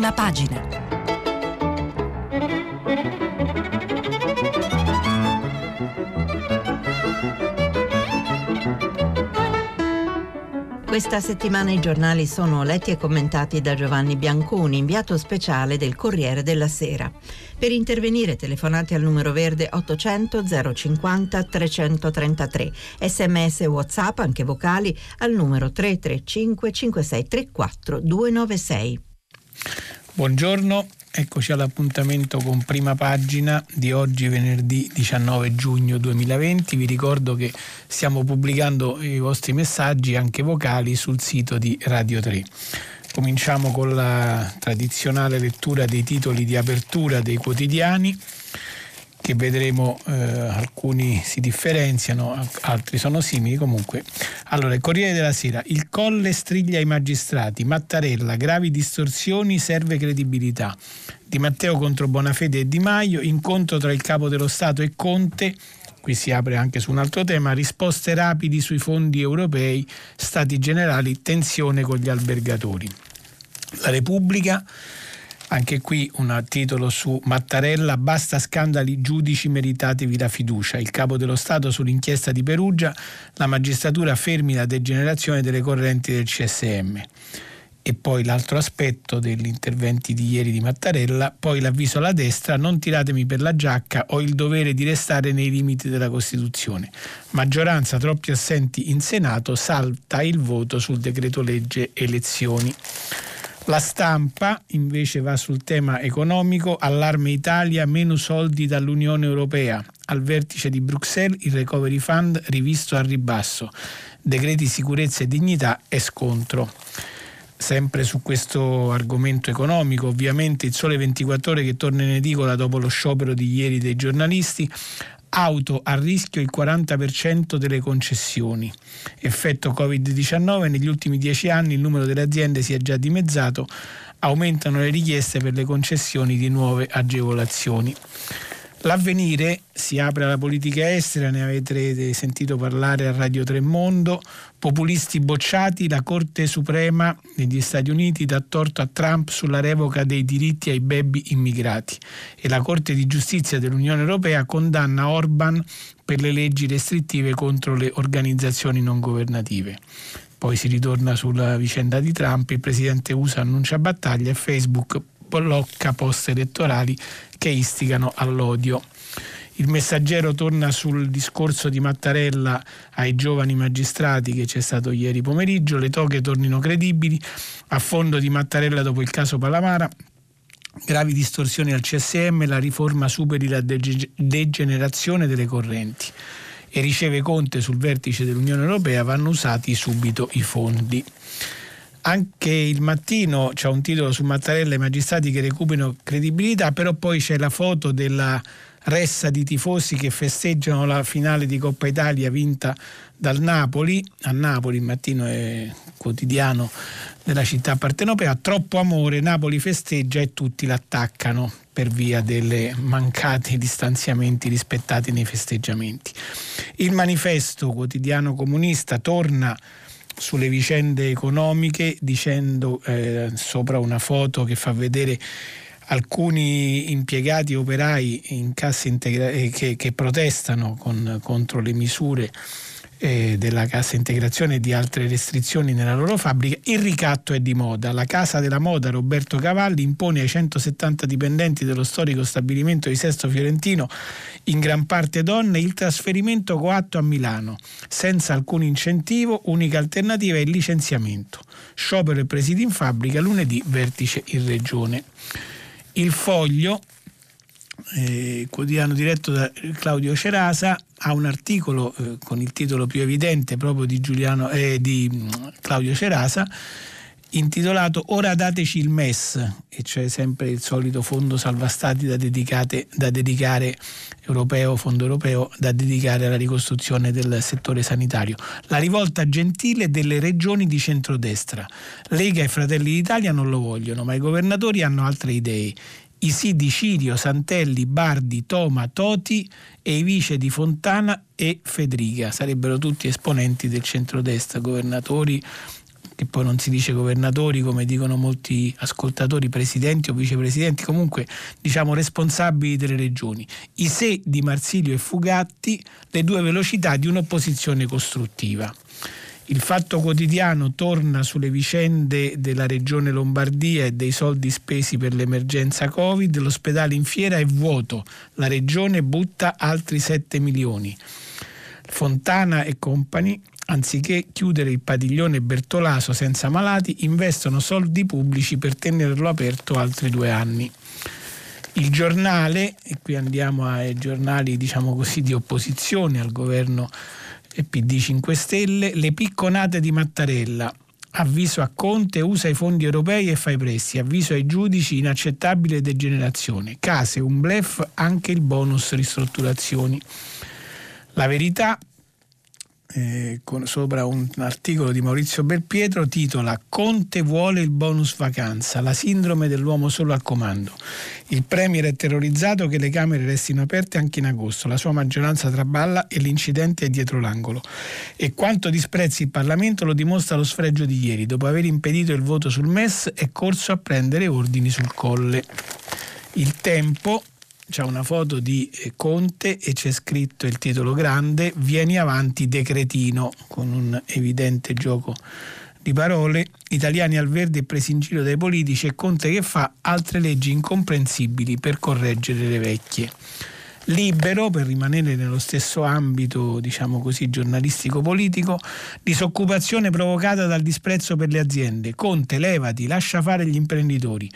prima pagina. Questa settimana i giornali sono letti e commentati da Giovanni Bianconi, inviato speciale del Corriere della Sera. Per intervenire telefonate al numero verde 800 050 333, sms e whatsapp anche vocali al numero 335 5634 296. Buongiorno, Eccoci all'appuntamento con prima pagina di oggi venerdì 19 giugno 2020. Vi ricordo che stiamo pubblicando i vostri messaggi anche vocali sul sito di Radio 3. Cominciamo con la tradizionale lettura dei titoli di apertura dei quotidiani che vedremo eh, alcuni si differenziano, altri sono simili comunque. Allora, il Corriere della Sera, il colle striglia i magistrati, Mattarella, gravi distorsioni, serve credibilità. Di Matteo contro Bonafede e Di Maio, incontro tra il capo dello Stato e Conte, qui si apre anche su un altro tema, risposte rapidi sui fondi europei, stati generali, tensione con gli albergatori. La Repubblica anche qui un titolo su Mattarella, basta scandali, giudici meritatevi la fiducia. Il capo dello Stato sull'inchiesta di Perugia, la magistratura fermi la degenerazione delle correnti del CSM. E poi l'altro aspetto degli interventi di ieri di Mattarella, poi l'avviso alla destra, non tiratemi per la giacca, ho il dovere di restare nei limiti della Costituzione. Maggioranza troppi assenti in Senato, salta il voto sul decreto legge elezioni. La stampa invece va sul tema economico, allarme Italia, meno soldi dall'Unione Europea. Al vertice di Bruxelles il recovery fund rivisto al ribasso. Decreti sicurezza e dignità e scontro. Sempre su questo argomento economico, ovviamente il Sole 24 ore che torna in edicola dopo lo sciopero di ieri dei giornalisti auto a rischio il 40% delle concessioni. Effetto Covid-19, negli ultimi dieci anni il numero delle aziende si è già dimezzato, aumentano le richieste per le concessioni di nuove agevolazioni. L'avvenire si apre alla politica estera, ne avete sentito parlare a Radio Tremondo, populisti bocciati, la Corte Suprema degli Stati Uniti dà torto a Trump sulla revoca dei diritti ai baby immigrati e la Corte di Giustizia dell'Unione Europea condanna Orban per le leggi restrittive contro le organizzazioni non governative. Poi si ritorna sulla vicenda di Trump, il presidente USA annuncia battaglia e Facebook blocca post elettorali che istigano all'odio. Il messaggero torna sul discorso di Mattarella ai giovani magistrati che c'è stato ieri pomeriggio, le toghe tornino credibili, a fondo di Mattarella dopo il caso Palamara, gravi distorsioni al CSM, la riforma superi la degenerazione delle correnti. E riceve Conte sul vertice dell'Unione Europea, vanno usati subito i fondi. Anche il mattino c'è un titolo su Mattarella e i magistrati che recuperano credibilità, però poi c'è la foto della ressa di tifosi che festeggiano la finale di Coppa Italia vinta dal Napoli. A Napoli il mattino è quotidiano della città partenopea. Troppo amore, Napoli festeggia e tutti l'attaccano per via delle mancati distanziamenti rispettati nei festeggiamenti. Il manifesto quotidiano comunista torna sulle vicende economiche dicendo eh, sopra una foto che fa vedere alcuni impiegati operai in cassa integra- eh, che, che, protestano con, contro le misure eh, della cassa integrazione e di altre restrizioni nella loro fabbrica, il ricatto è di moda. La Casa della Moda Roberto Cavalli impone ai 170 dipendenti dello storico stabilimento di Sesto Fiorentino, in gran parte donne, il trasferimento coatto a Milano, senza alcun incentivo, unica alternativa è il licenziamento. Sciopero e presidi in fabbrica, lunedì vertice in regione. Il foglio eh, quotidiano diretto da Claudio Cerasa, ha un articolo eh, con il titolo più evidente proprio di, Giuliano, eh, di mm, Claudio Cerasa intitolato Ora dateci il MES, e cioè sempre il solito fondo salva stati da, da dedicare europeo, fondo europeo da dedicare alla ricostruzione del settore sanitario. La rivolta gentile delle regioni di centrodestra. Lega e Fratelli d'Italia non lo vogliono, ma i governatori hanno altre idee i sì di Cirio, Santelli, Bardi, Toma, Toti e i vice di Fontana e Federica. Sarebbero tutti esponenti del centrodestra, governatori che poi non si dice governatori come dicono molti ascoltatori, presidenti o vicepresidenti, comunque diciamo responsabili delle regioni. I se di Marsilio e Fugatti, le due velocità di un'opposizione costruttiva. Il Fatto Quotidiano torna sulle vicende della regione Lombardia e dei soldi spesi per l'emergenza Covid. L'ospedale in fiera è vuoto, la regione butta altri 7 milioni. Fontana e compagni, anziché chiudere il padiglione Bertolaso senza malati, investono soldi pubblici per tenerlo aperto altri due anni. Il giornale, e qui andiamo ai giornali diciamo così, di opposizione al governo e PD 5 Stelle, le picconate di Mattarella. Avviso a Conte, usa i fondi europei e fa i presti. Avviso ai giudici, inaccettabile degenerazione. Case, un blef, anche il bonus ristrutturazioni. La verità eh, con, sopra un articolo di Maurizio Belpietro titola Conte vuole il bonus vacanza, la sindrome dell'uomo solo al comando. Il Premier è terrorizzato che le Camere restino aperte anche in agosto, la sua maggioranza traballa e l'incidente è dietro l'angolo. E quanto disprezzi il Parlamento lo dimostra lo sfregio di ieri, dopo aver impedito il voto sul MES è corso a prendere ordini sul colle. Il tempo c'è una foto di eh, Conte e c'è scritto il titolo grande Vieni avanti decretino con un evidente gioco di parole, italiani al verde presi in giro dai politici e Conte che fa altre leggi incomprensibili per correggere le vecchie. Libero, per rimanere nello stesso ambito, diciamo così, giornalistico-politico, disoccupazione provocata dal disprezzo per le aziende. Conte, levati, lascia fare gli imprenditori.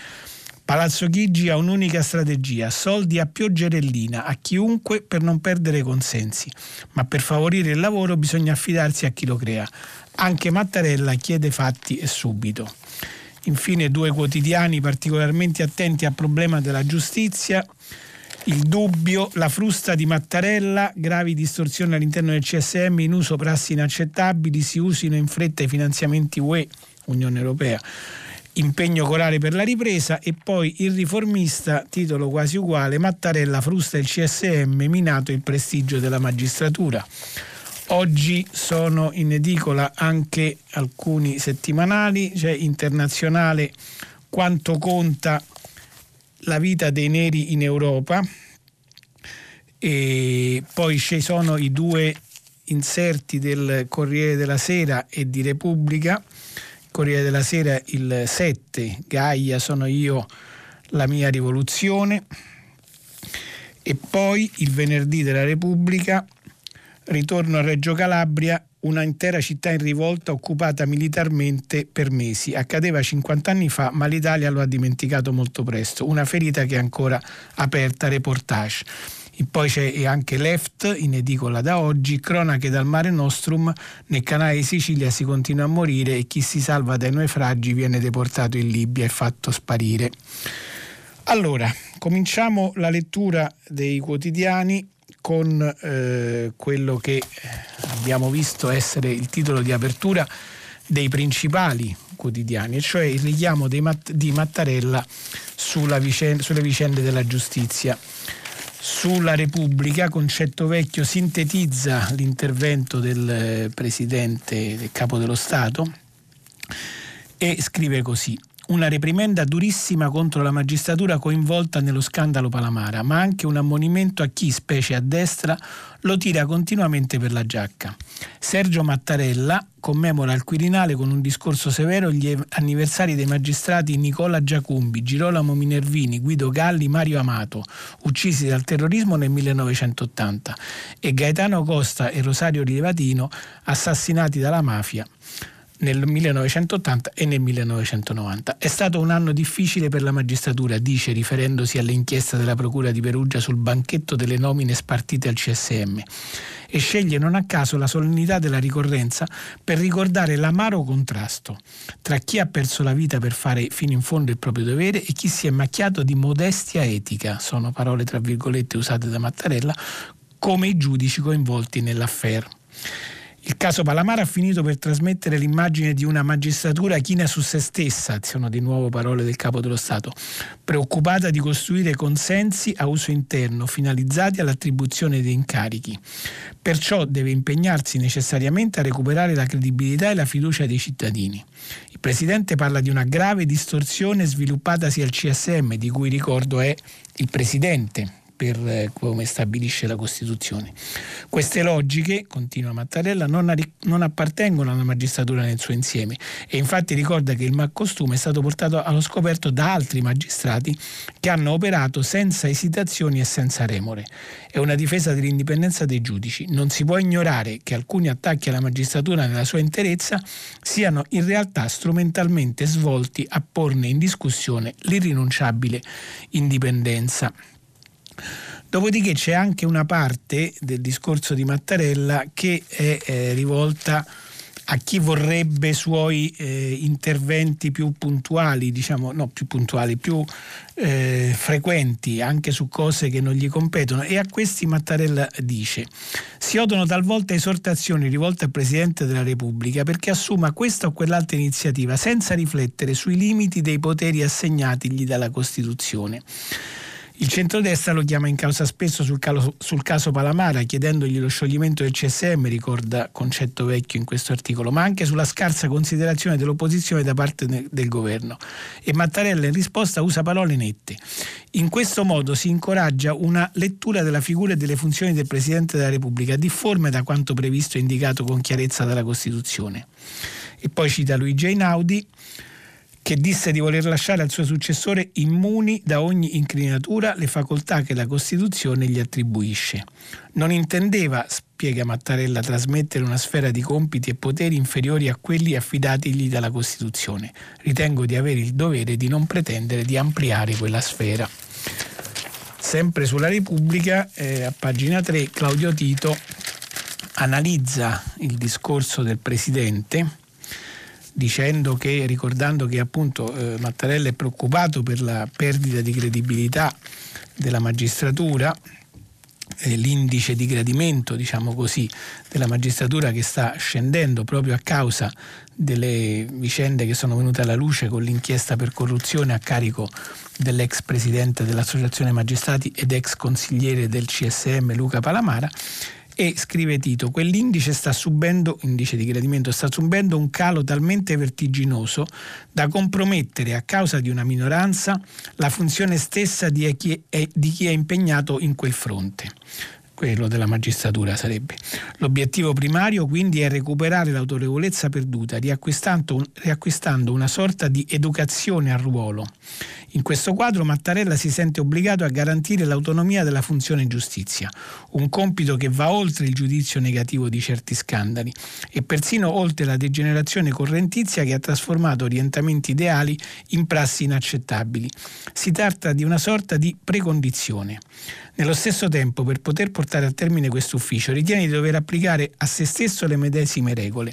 Palazzo Chigi ha un'unica strategia, soldi a pioggerellina, a chiunque per non perdere consensi, ma per favorire il lavoro bisogna affidarsi a chi lo crea. Anche Mattarella chiede fatti e subito. Infine due quotidiani particolarmente attenti al problema della giustizia. Il dubbio, la frusta di Mattarella, gravi distorsioni all'interno del CSM in uso prassi inaccettabili, si usino in fretta i finanziamenti UE, Unione Europea impegno corale per la ripresa e poi il riformista, titolo quasi uguale, Mattarella frusta il CSM, minato il prestigio della magistratura. Oggi sono in edicola anche alcuni settimanali, c'è internazionale quanto conta la vita dei neri in Europa e poi ci sono i due inserti del Corriere della Sera e di Repubblica Corriere della Sera il 7, Gaia sono io, la mia rivoluzione e poi il venerdì della Repubblica ritorno a Reggio Calabria, una intera città in rivolta occupata militarmente per mesi. Accadeva 50 anni fa, ma l'Italia lo ha dimenticato molto presto. Una ferita che è ancora aperta, reportage. E poi c'è anche Left in edicola da oggi, cronache dal Mare Nostrum, nel canale di Sicilia si continua a morire e chi si salva dai naufragi viene deportato in Libia e fatto sparire. Allora, cominciamo la lettura dei quotidiani con eh, quello che abbiamo visto essere il titolo di apertura dei principali quotidiani, cioè il richiamo di Mattarella vicenda, sulle vicende della giustizia sulla Repubblica, Concetto Vecchio sintetizza l'intervento del eh, Presidente, del Capo dello Stato e scrive così una reprimenda durissima contro la magistratura coinvolta nello scandalo Palamara, ma anche un ammonimento a chi, specie a destra, lo tira continuamente per la giacca. Sergio Mattarella commemora al Quirinale con un discorso severo gli anniversari dei magistrati Nicola Giacumbi, Girolamo Minervini, Guido Galli, Mario Amato, uccisi dal terrorismo nel 1980, e Gaetano Costa e Rosario Rivatino, assassinati dalla mafia nel 1980 e nel 1990. È stato un anno difficile per la magistratura, dice riferendosi all'inchiesta della Procura di Perugia sul banchetto delle nomine spartite al CSM e sceglie non a caso la solennità della ricorrenza per ricordare l'amaro contrasto tra chi ha perso la vita per fare fino in fondo il proprio dovere e chi si è macchiato di modestia etica, sono parole tra virgolette usate da Mattarella, come i giudici coinvolti nell'affair. Il caso Palamara ha finito per trasmettere l'immagine di una magistratura china su se stessa, sono di nuovo parole del capo dello Stato, preoccupata di costruire consensi a uso interno finalizzati all'attribuzione dei incarichi. Perciò deve impegnarsi necessariamente a recuperare la credibilità e la fiducia dei cittadini. Il Presidente parla di una grave distorsione sviluppatasi al CSM, di cui ricordo è il Presidente, per eh, come stabilisce la Costituzione. Queste logiche, continua Mattarella, non, a, non, appartengono alla magistratura nel suo insieme e infatti ricorda che il malcostume è stato portato allo scoperto da altri magistrati che hanno operato senza esitazioni e senza remore. È una difesa dell'indipendenza dei giudici. Non si può ignorare che alcuni attacchi alla magistratura nella sua interezza siano in realtà strumentalmente svolti a porne in discussione l'irrinunciabile indipendenza. Dopodiché c'è anche una parte del discorso di Mattarella che è eh, rivolta a chi vorrebbe suoi eh, interventi più puntuali, diciamo, no più puntuali, più eh, frequenti anche su cose che non gli competono e a questi Mattarella dice si odono talvolta esortazioni rivolte al Presidente della Repubblica perché assuma questa o quell'altra iniziativa senza riflettere sui limiti dei poteri assegnatigli dalla Costituzione. Il centrodestra lo chiama in causa spesso sul, calo, sul, caso Palamara, chiedendogli lo scioglimento del CSM, ricorda concetto vecchio in questo articolo, ma anche sulla scarsa considerazione dell'opposizione da parte de, del governo. E Mattarella in risposta usa parole nette. In questo modo si incoraggia una lettura della figura e delle funzioni del Presidente della Repubblica, difforme da quanto previsto e indicato con chiarezza dalla Costituzione. E poi cita Luigi Einaudi che disse di voler lasciare al suo successore immuni da ogni incrinatura le facoltà che la Costituzione gli attribuisce. Non intendeva, spiega Mattarella, trasmettere una sfera di compiti e poteri inferiori a quelli affidatigli dalla Costituzione. Ritengo di avere il dovere di non pretendere di ampliare quella sfera. Sempre sulla Repubblica, eh, a pagina 3, Claudio Tito analizza il discorso del Presidente dicendo che, ricordando che appunto eh, Mattarella è preoccupato per la perdita di credibilità della magistratura, eh, l'indice di gradimento, diciamo così, della magistratura che sta scendendo proprio a causa delle vicende che sono venute alla luce con l'inchiesta per corruzione a carico dell'ex presidente dell'Associazione Magistrati ed ex consigliere del CSM Luca Palamara e scrive Tito, quell'indice sta subendo, indice di gradimento, sta subendo un calo talmente vertiginoso da compromettere a causa di una minoranza la funzione stessa di chi è, di chi è impegnato in quel fronte quello della magistratura sarebbe. L'obiettivo primario quindi è recuperare l'autorevolezza perduta, riacquistando, riacquistando una sorta di educazione al ruolo. In questo quadro Mattarella si sente obbligato a garantire l'autonomia della funzione giustizia, un compito che va oltre il giudizio negativo di certi scandali e persino oltre la degenerazione correntizia che ha trasformato orientamenti ideali in prassi inaccettabili. Si tratta di una sorta di precondizione. Nello stesso tempo, per poter portare a termine questo ufficio, ritiene di dover applicare a se stesso le medesime regole.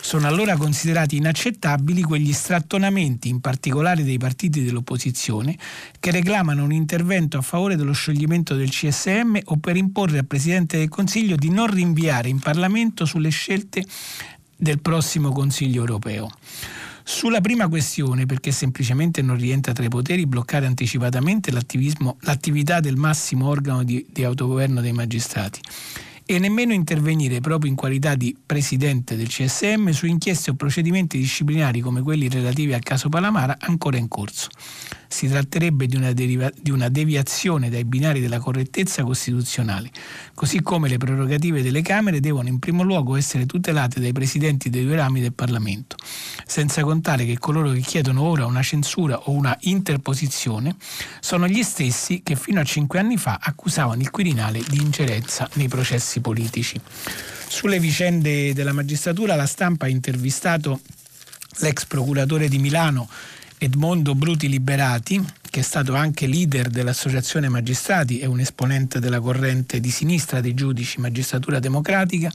Sono allora considerati inaccettabili quegli strattonamenti, in particolare dei partiti dell'opposizione, che reclamano un intervento a favore dello scioglimento del CSM o per imporre al Presidente del Consiglio di non rinviare in Parlamento sulle scelte del prossimo Consiglio europeo. Sulla prima questione, perché semplicemente non rientra tra i poteri bloccare anticipatamente l'attività del massimo organo di, di autogoverno dei magistrati e nemmeno intervenire proprio in qualità di presidente del CSM su inchieste o procedimenti disciplinari come quelli relativi al caso Palamara ancora in corso. Si tratterebbe di una, deriva- di una deviazione dai binari della correttezza costituzionale, così come le prerogative delle Camere devono in primo luogo essere tutelate dai presidenti dei due rami del Parlamento, senza contare che coloro che chiedono ora una censura o una interposizione sono gli stessi che fino a cinque anni fa accusavano il Quirinale di ingerenza nei processi politici. Sulle vicende della magistratura la stampa ha intervistato l'ex procuratore di Milano Edmondo Bruti Liberati, che è stato anche leader dell'Associazione Magistrati e un esponente della corrente di sinistra dei giudici Magistratura Democratica.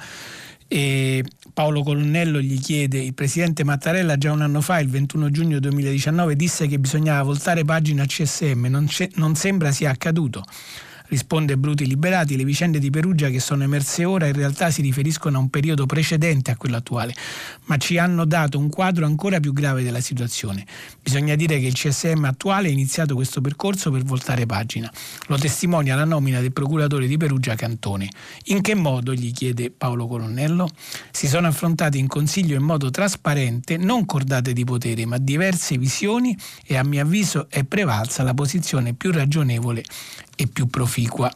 E Paolo Colonnello gli chiede, il presidente Mattarella già un anno fa, il 21 giugno 2019, disse che bisognava voltare pagina CSM, non, non sembra sia accaduto. Risponde Bruti Liberati, le vicende di Perugia che sono emerse ora in realtà si riferiscono a un periodo precedente a quello attuale, ma ci hanno dato un quadro ancora più grave della situazione. Bisogna dire che il CSM attuale ha iniziato questo percorso per voltare pagina. Lo testimonia la nomina del procuratore di Perugia Cantone. In che modo, gli chiede Paolo Colonnello? Si sono affrontate in Consiglio in modo trasparente non cordate di potere, ma diverse visioni e a mio avviso è prevalsa la posizione più ragionevole e più proficua.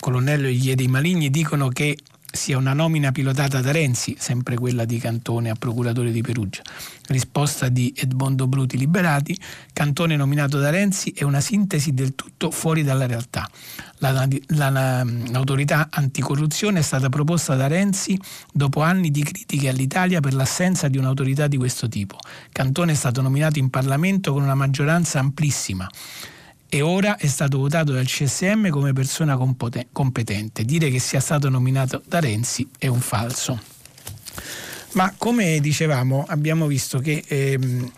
Colonnello gli chiede i maligni dicono che sia una nomina pilotata da Renzi, sempre quella di Cantone a procuratore di Perugia. Risposta di Edmondo Bruti Liberati, Cantone nominato da Renzi è una sintesi del tutto fuori dalla realtà. La, la, la, l'autorità anticorruzione è stata proposta da Renzi dopo anni di critiche all'Italia per l'assenza di un'autorità di questo tipo. Cantone è stato nominato in Parlamento con una maggioranza amplissima e ora è stato votato dal CSM come persona competente. Dire che sia stato nominato da Renzi è un falso. Ma come dicevamo, abbiamo visto che ehm,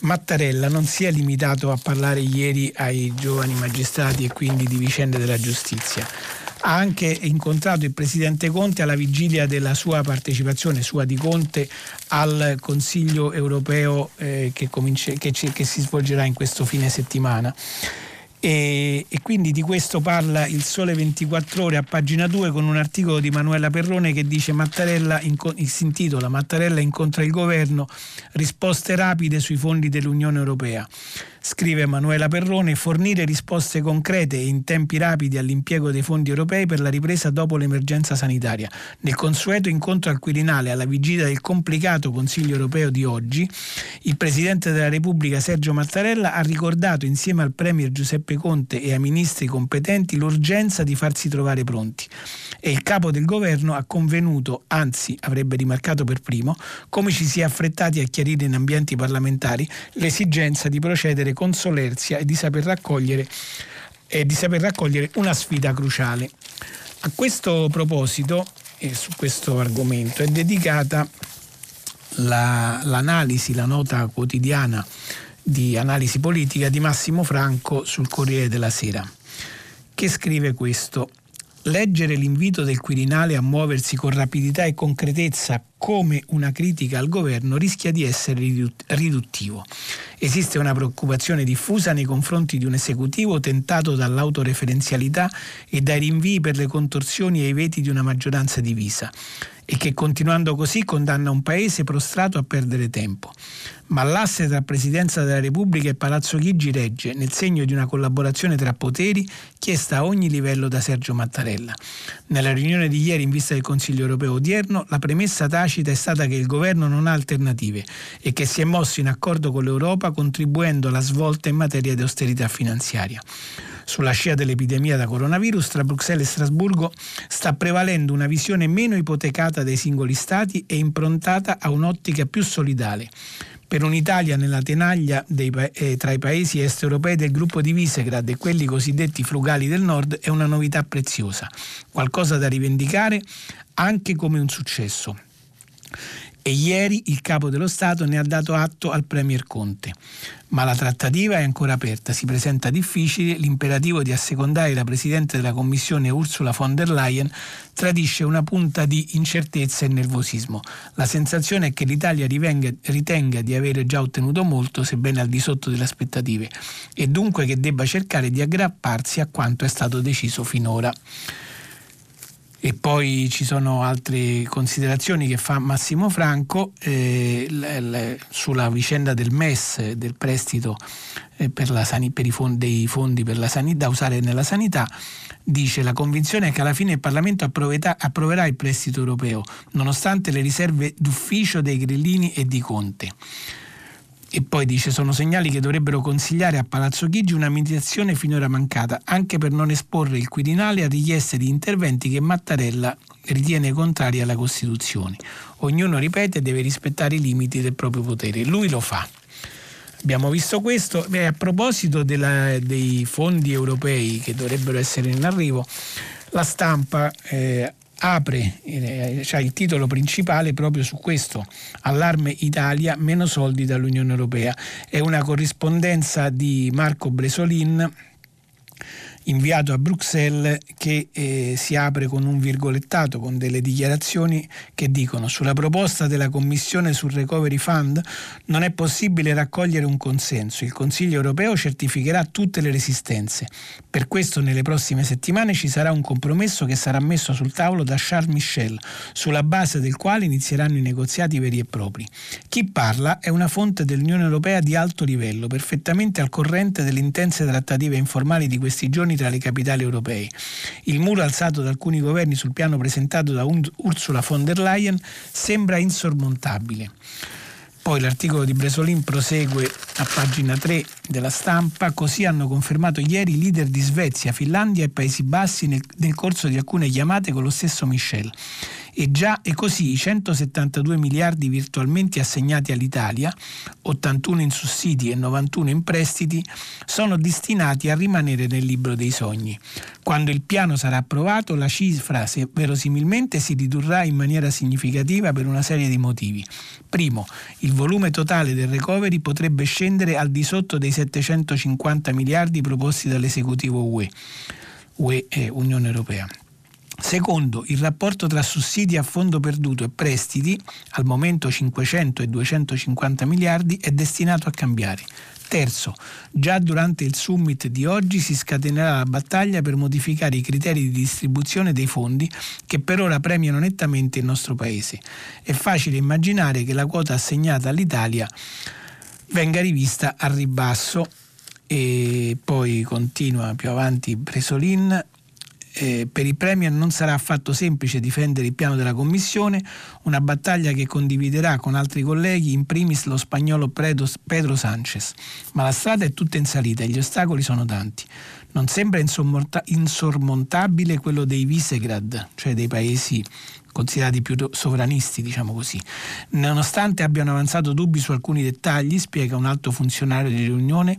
Mattarella non si è limitato a parlare ieri ai giovani magistrati e quindi di vicende della giustizia. Ha anche incontrato il Presidente Conte alla vigilia della sua partecipazione, sua di Conte, al Consiglio europeo eh, che, cominci- che, che si svolgerà in questo fine settimana. E, e, quindi di questo parla il Sole 24 Ore a pagina 2 con un articolo di Manuela Perrone che dice Mattarella, si intitola Mattarella incontra il governo, risposte rapide sui fondi dell'Unione Europea scrive Emanuela Perrone, fornire risposte concrete e in tempi rapidi all'impiego dei fondi europei per la ripresa dopo l'emergenza sanitaria. Nel consueto incontro al Quirinale alla vigilia del complicato Consiglio europeo di oggi, il Presidente della Repubblica Sergio Mattarella ha ricordato insieme al Premier Giuseppe Conte e ai ministri competenti l'urgenza di farsi trovare pronti e il capo del governo ha convenuto, anzi avrebbe rimarcato per primo, come ci si è affrettati a chiarire in ambienti parlamentari l'esigenza di procedere con solerzia e di saper raccogliere, di saper raccogliere una sfida cruciale. A questo proposito e su questo argomento è dedicata la, l'analisi, la nota quotidiana di analisi politica di Massimo Franco sul Corriere della Sera, che scrive questo. Leggere l'invito del Quirinale a muoversi con rapidità e concretezza come una critica al governo rischia di essere riduttivo. Esiste una preoccupazione diffusa nei confronti di un esecutivo tentato dall'autoreferenzialità e dai rinvii per le contorsioni e i veti di una maggioranza divisa e che continuando così condanna un paese prostrato a perdere tempo. Ma l'asse tra Presidenza della Repubblica e Palazzo Chigi regge nel segno di una collaborazione tra poteri chiesta a ogni livello da Sergio Mattarella. Nella riunione di ieri in vista del Consiglio europeo odierno, la premessa tacita è stata che il governo non ha alternative e che si è mosso in accordo con l'Europa contribuendo alla svolta in materia di austerità finanziaria. Sulla scia dell'epidemia da coronavirus, tra Bruxelles e Strasburgo sta prevalendo una visione meno ipotecata dai singoli Stati e improntata a un'ottica più solidale. Per un'Italia nella tenaglia dei, eh, tra i paesi est europei del gruppo di Visegrad e quelli cosiddetti frugali del nord è una novità preziosa, qualcosa da rivendicare anche come un successo e ieri il capo dello Stato ne ha dato atto al Premier Conte. Ma la trattativa è ancora aperta, si presenta difficile, l'imperativo di assecondare la Presidente della Commissione Ursula von der Leyen tradisce una punta di incertezza e nervosismo. La sensazione è che l'Italia rivenga, ritenga di avere già ottenuto molto, sebbene al di sotto delle aspettative, e dunque che debba cercare di aggrapparsi a quanto è stato deciso finora. E poi ci sono altre considerazioni che fa Massimo Franco eh, l- l- sulla vicenda del MES, del prestito eh, per, san- per, i fondi, dei fondi per la sanità, da usare nella sanità. Dice la convinzione è che alla fine il Parlamento approverà il prestito europeo, nonostante le riserve d'ufficio dei Grillini e di Conte. E poi dice: Sono segnali che dovrebbero consigliare a Palazzo Chigi una meditazione finora mancata, anche per non esporre il Quirinale a richieste di interventi che Mattarella ritiene contrari alla Costituzione. Ognuno, ripete, deve rispettare i limiti del proprio potere. Lui lo fa. Abbiamo visto questo. Beh, a proposito della, dei fondi europei che dovrebbero essere in arrivo, la stampa eh, apre eh, cioè il titolo principale proprio su questo, Allarme Italia, meno soldi dall'Unione Europea. È una corrispondenza di Marco Bresolin inviato a Bruxelles che eh, si apre con un virgolettato, con delle dichiarazioni che dicono sulla proposta della Commissione sul Recovery Fund non è possibile raccogliere un consenso. Il Consiglio europeo certificherà tutte le resistenze. Per questo nelle prossime settimane ci sarà un compromesso che sarà messo sul tavolo da Charles Michel, sulla base del quale inizieranno i negoziati veri e propri. Chi parla è una fonte dell'Unione Europea di alto livello, perfettamente al corrente delle intense trattative informali di questi giorni tra le capitali europee. Il muro alzato da alcuni governi sul piano presentato da Ursula von der Leyen sembra insormontabile. Poi l'articolo di Bresolin prosegue a pagina 3 della stampa, così hanno confermato ieri i leader di Svezia, Finlandia e Paesi Bassi nel, nel corso di alcune chiamate con lo stesso Michel. E già e così i 172 miliardi virtualmente assegnati all'Italia, 81 in sussidi e 91 in prestiti, sono destinati a rimanere nel libro dei sogni. Quando il piano sarà approvato, la cifra verosimilmente si ridurrà in maniera significativa per una serie di motivi. Primo, il volume totale del recovery potrebbe scendere al di sotto dei 750 miliardi proposti dall'esecutivo UE, UE e Unione Europea. Secondo, il rapporto tra sussidi a fondo perduto e prestiti, al momento 500 e 250 miliardi, è destinato a cambiare. Terzo, già durante il summit di oggi si scatenerà la battaglia per modificare i criteri di distribuzione dei fondi che per ora premiano nettamente il nostro Paese. È facile immaginare che la quota assegnata all'Italia venga rivista al ribasso e poi continua più avanti Bresolin eh, per i Premier non sarà affatto semplice difendere il piano della Commissione, una battaglia che condividerà con altri colleghi, in primis lo spagnolo Pedro Sánchez. Ma la strada è tutta in salita e gli ostacoli sono tanti. Non sembra insormontabile quello dei Visegrad, cioè dei paesi considerati più sovranisti, diciamo così. Nonostante abbiano avanzato dubbi su alcuni dettagli, spiega un alto funzionario di riunione,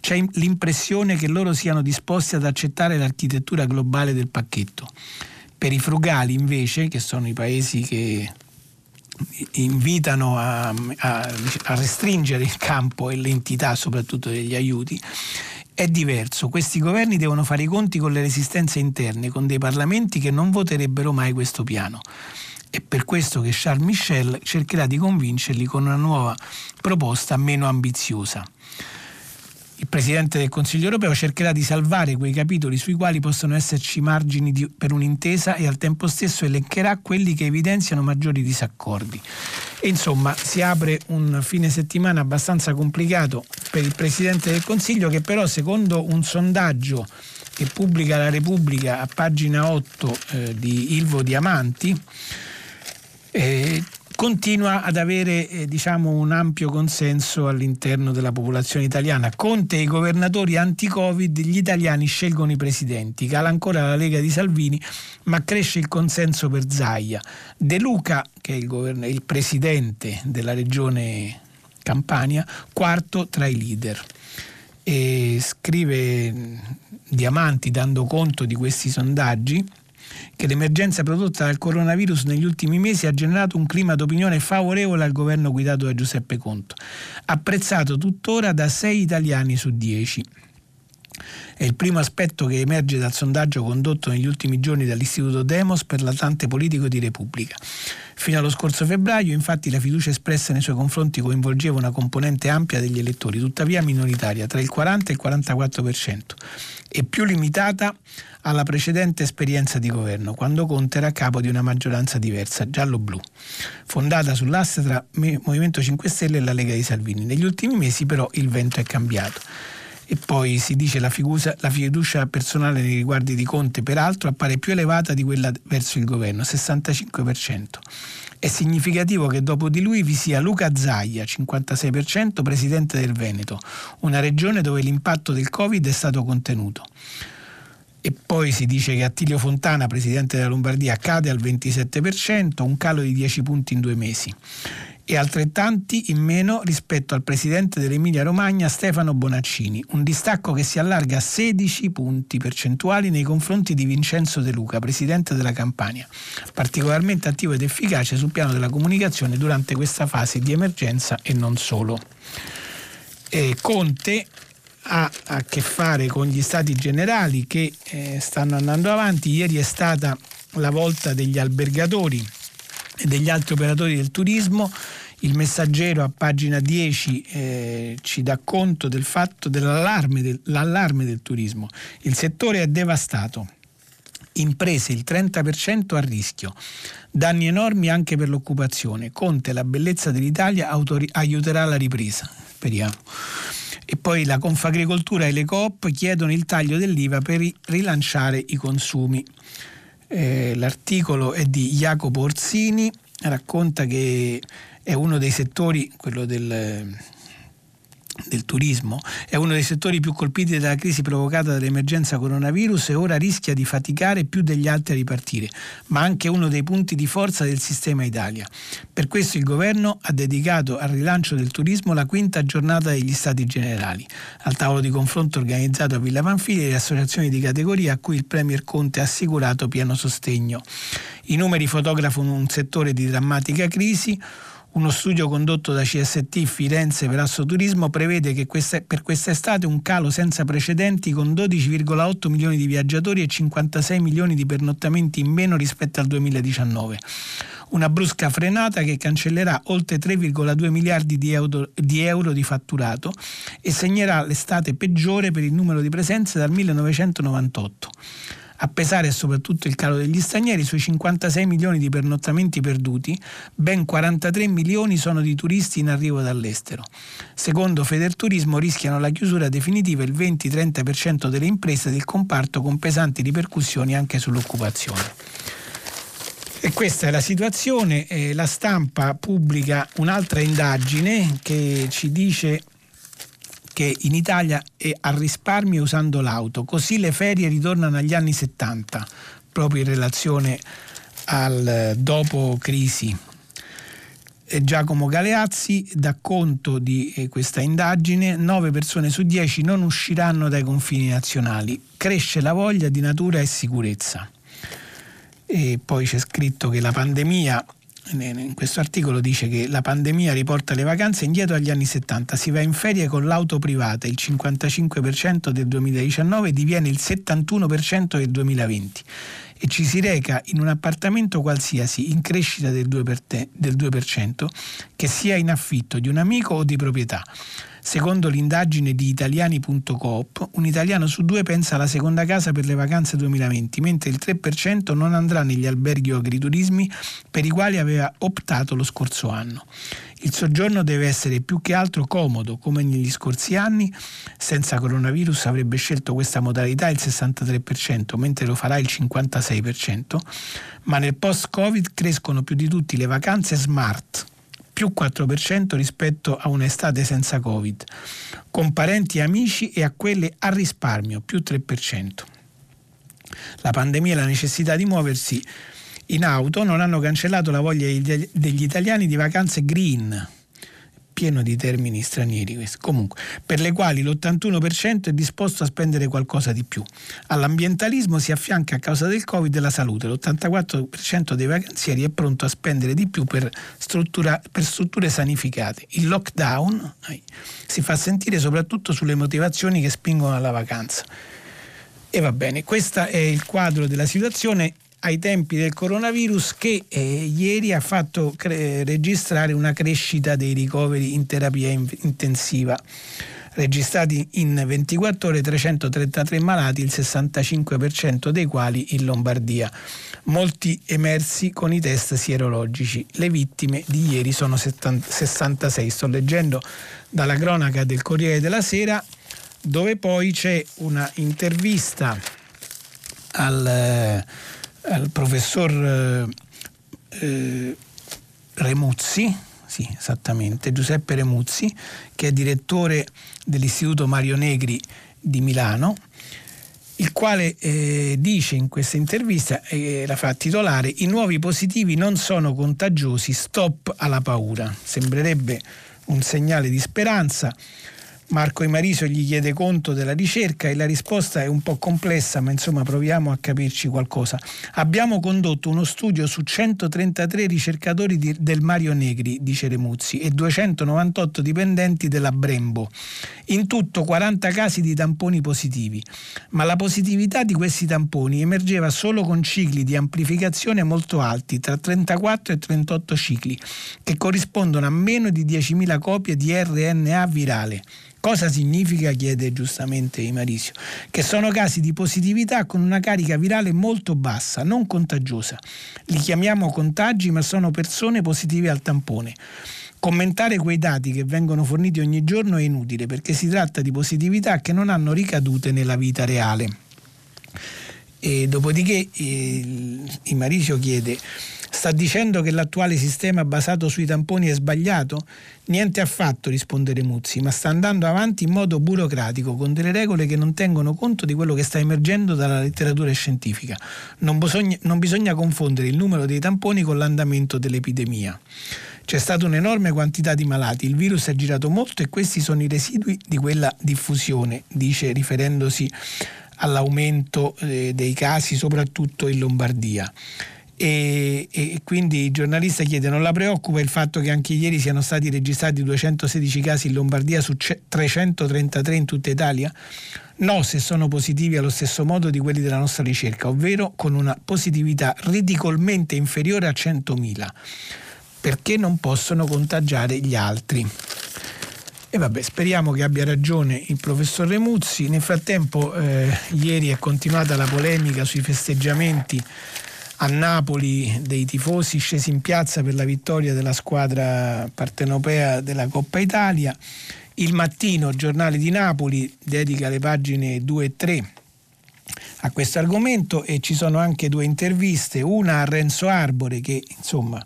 c'è l'impressione che loro siano disposti ad accettare l'architettura globale del pacchetto. Per i frugali, invece, che sono i paesi che invitano a, a, a restringere il campo e l'entità soprattutto degli aiuti, è diverso. Questi governi devono fare i conti con le resistenze interne, con dei parlamenti che non voterebbero mai questo piano. È per questo che Charles Michel cercherà di convincerli con una nuova proposta meno ambiziosa il Presidente del Consiglio europeo cercherà di salvare quei capitoli sui quali possono esserci margini di, per un'intesa e al tempo stesso elencherà quelli che evidenziano maggiori disaccordi. E insomma si apre un fine settimana abbastanza complicato per il Presidente del Consiglio che però secondo un sondaggio che pubblica la Repubblica a pagina 8 eh, di Ilvo Diamanti eh, continua ad avere eh, diciamo, un ampio consenso all'interno della popolazione italiana. Conte e i governatori anti-Covid, gli italiani scelgono i presidenti. Cala ancora la Lega di Salvini, ma cresce il consenso per Zaia. De Luca, che è il, govern- il presidente della regione Campania, quarto tra i leader. E scrive Diamanti dando conto di questi sondaggi che l'emergenza prodotta dal coronavirus negli ultimi mesi ha generato un clima d'opinione favorevole al governo guidato da Giuseppe Conto, apprezzato tuttora da 6 italiani su 10. È il primo aspetto che emerge dal sondaggio condotto negli ultimi giorni dall'Istituto Demos per l'Atlante politico di Repubblica. Fino allo scorso febbraio, infatti, la fiducia espressa nei suoi confronti coinvolgeva una componente ampia degli elettori, tuttavia minoritaria, tra il 40 e il 44%, e più limitata alla precedente esperienza di governo, quando Conte era capo di una maggioranza diversa, giallo-blu, fondata sull'asse tra Movimento 5 Stelle e la Lega di Salvini. Negli ultimi mesi però il vento è cambiato. E poi si dice la, fiducia, la fiducia personale nei riguardi di Conte, peraltro, appare più elevata di quella verso il governo, 65%. È significativo che dopo di lui vi sia Luca Zaia, 56%, presidente del Veneto, una regione dove l'impatto del Covid è stato contenuto e poi si dice che Attilio Fontana, presidente della Lombardia, cade al 27%, un calo di 10 punti in due mesi e altrettanti in meno rispetto al presidente dell'Emilia Romagna Stefano Bonaccini, un distacco che si allarga a 16 punti percentuali nei confronti di Vincenzo De Luca, presidente della Campania, particolarmente attivo ed efficace sul piano della comunicazione durante questa fase di emergenza e non solo. E Conte ha a che fare con gli stati generali che eh, stanno andando avanti. Ieri è stata la volta degli albergatori e degli altri operatori del turismo. Il messaggero a pagina 10 eh, ci dà conto del fatto dell'allarme del, del turismo. Il settore è devastato imprese il 30% a rischio. Danni enormi anche per l'occupazione. Conte, la bellezza dell'Italia, autori- aiuterà la ripresa. Speriamo. E poi la Confagricoltura e le Coop chiedono il taglio dell'IVA per rilanciare i consumi. Eh, l'articolo è di Jacopo Orsini, racconta che è uno dei settori, quello del del turismo è uno dei settori più colpiti dalla crisi provocata dall'emergenza coronavirus e ora rischia di faticare più degli altri a ripartire, ma anche uno dei punti di forza del sistema Italia. Per questo il governo ha dedicato al rilancio del turismo la quinta giornata degli Stati Generali, al tavolo di confronto organizzato a Villa Panfili e le associazioni di categoria a cui il Premier Conte ha assicurato pieno sostegno. I numeri fotografano un settore di drammatica crisi, uno studio condotto da CST Firenze per Assoturismo prevede che questa, per quest'estate un calo senza precedenti con 12,8 milioni di viaggiatori e 56 milioni di pernottamenti in meno rispetto al 2019. Una brusca frenata che cancellerà oltre 3,2 miliardi di euro, di euro di fatturato e segnerà l'estate peggiore per il numero di presenze dal 1998. A pesare soprattutto il calo degli stranieri, sui 56 milioni di pernottamenti perduti, ben 43 milioni sono di turisti in arrivo dall'estero. Secondo Federturismo rischiano la chiusura definitiva il 20-30% delle imprese del comparto con pesanti ripercussioni anche sull'occupazione. E questa è la situazione. Eh, la stampa pubblica un'altra indagine che ci dice che in Italia è a risparmio usando l'auto, così le ferie ritornano agli anni 70, proprio in relazione al dopo crisi. Giacomo Galeazzi dà conto di eh, questa indagine, 9 persone su 10 non usciranno dai confini nazionali, cresce la voglia di natura e sicurezza. E poi c'è scritto che la pandemia in questo articolo dice che la pandemia riporta le vacanze indietro agli anni 70, si va in ferie con l'auto privata, il 55% del 2019 diviene il 71% del 2020 e ci si reca in un appartamento qualsiasi in crescita del 2%, del 2% che sia in affitto di un amico o di proprietà. Secondo l'indagine di italiani.coop, un italiano su due pensa alla seconda casa per le vacanze 2020, mentre il 3% non andrà negli alberghi o agriturismi per i quali aveva optato lo scorso anno. Il soggiorno deve essere più che altro comodo, come negli scorsi anni. Senza coronavirus avrebbe scelto questa modalità il 63%, mentre lo farà il 56%, ma nel post-Covid crescono più di tutti le vacanze smart più 4% rispetto a un'estate senza Covid, con parenti e amici e a quelle a risparmio, più 3%. La pandemia e la necessità di muoversi in auto non hanno cancellato la voglia degli italiani di vacanze green, pieno di termini stranieri comunque, per le quali l'81% è disposto a spendere qualcosa di più. All'ambientalismo si affianca a causa del Covid la salute, l'84% dei vacanzieri è pronto a spendere di più per, per strutture sanificate. Il lockdown eh, si fa sentire soprattutto sulle motivazioni che spingono alla vacanza. E va bene, questo è il quadro della situazione ai tempi del coronavirus che eh, ieri ha fatto cre- registrare una crescita dei ricoveri in terapia in- intensiva registrati in 24 ore 333 malati, il 65% dei quali in Lombardia. Molti emersi con i test sierologici. Le vittime di ieri sono 70, 66. Sto leggendo dalla cronaca del Corriere della Sera, dove poi c'è una intervista al al professor eh, eh, Remuzzi, sì, esattamente, Giuseppe Remuzzi, che è direttore dell'Istituto Mario Negri di Milano, il quale eh, dice in questa intervista, eh, la fa titolare, i nuovi positivi non sono contagiosi, stop alla paura. Sembrerebbe un segnale di speranza Marco Imarisio gli chiede conto della ricerca e la risposta è un po' complessa, ma insomma proviamo a capirci qualcosa. Abbiamo condotto uno studio su 133 ricercatori di, del Mario Negri, dice Remuzzi, e 298 dipendenti della Brembo. In tutto 40 casi di tamponi positivi, ma la positività di questi tamponi emergeva solo con cicli di amplificazione molto alti, tra 34 e 38 cicli, che corrispondono a meno di 10.000 copie di RNA virale. Cosa significa? chiede giustamente Imarisio. Che sono casi di positività con una carica virale molto bassa, non contagiosa. Li chiamiamo contagi, ma sono persone positive al tampone. Commentare quei dati che vengono forniti ogni giorno è inutile perché si tratta di positività che non hanno ricadute nella vita reale. E dopodiché eh, Imarisio chiede Sta dicendo che l'attuale sistema basato sui tamponi è sbagliato? Niente affatto, risponde Remuzzi, ma sta andando avanti in modo burocratico, con delle regole che non tengono conto di quello che sta emergendo dalla letteratura scientifica. Non bisogna, non bisogna confondere il numero dei tamponi con l'andamento dell'epidemia. C'è stata un'enorme quantità di malati, il virus è girato molto e questi sono i residui di quella diffusione, dice riferendosi all'aumento eh, dei casi soprattutto in Lombardia. E, e, quindi i giornalisti chiedono la preoccupa il fatto che anche ieri siano stati registrati 216 casi in Lombardia su 333 in tutta Italia? No, se sono positivi allo stesso modo di quelli della nostra ricerca, ovvero con una positività ridicolmente inferiore a 100.000, perché non possono contagiare gli altri. E vabbè, speriamo che abbia ragione il professor Remuzzi. Nel frattempo, eh, ieri è continuata la polemica sui festeggiamenti a Napoli dei tifosi scesi in piazza per la vittoria della squadra partenopea della Coppa Italia. Il mattino, giornale di Napoli, dedica le pagine 2 e 3 a questo argomento e ci sono anche due interviste, una a Renzo Arbore che insomma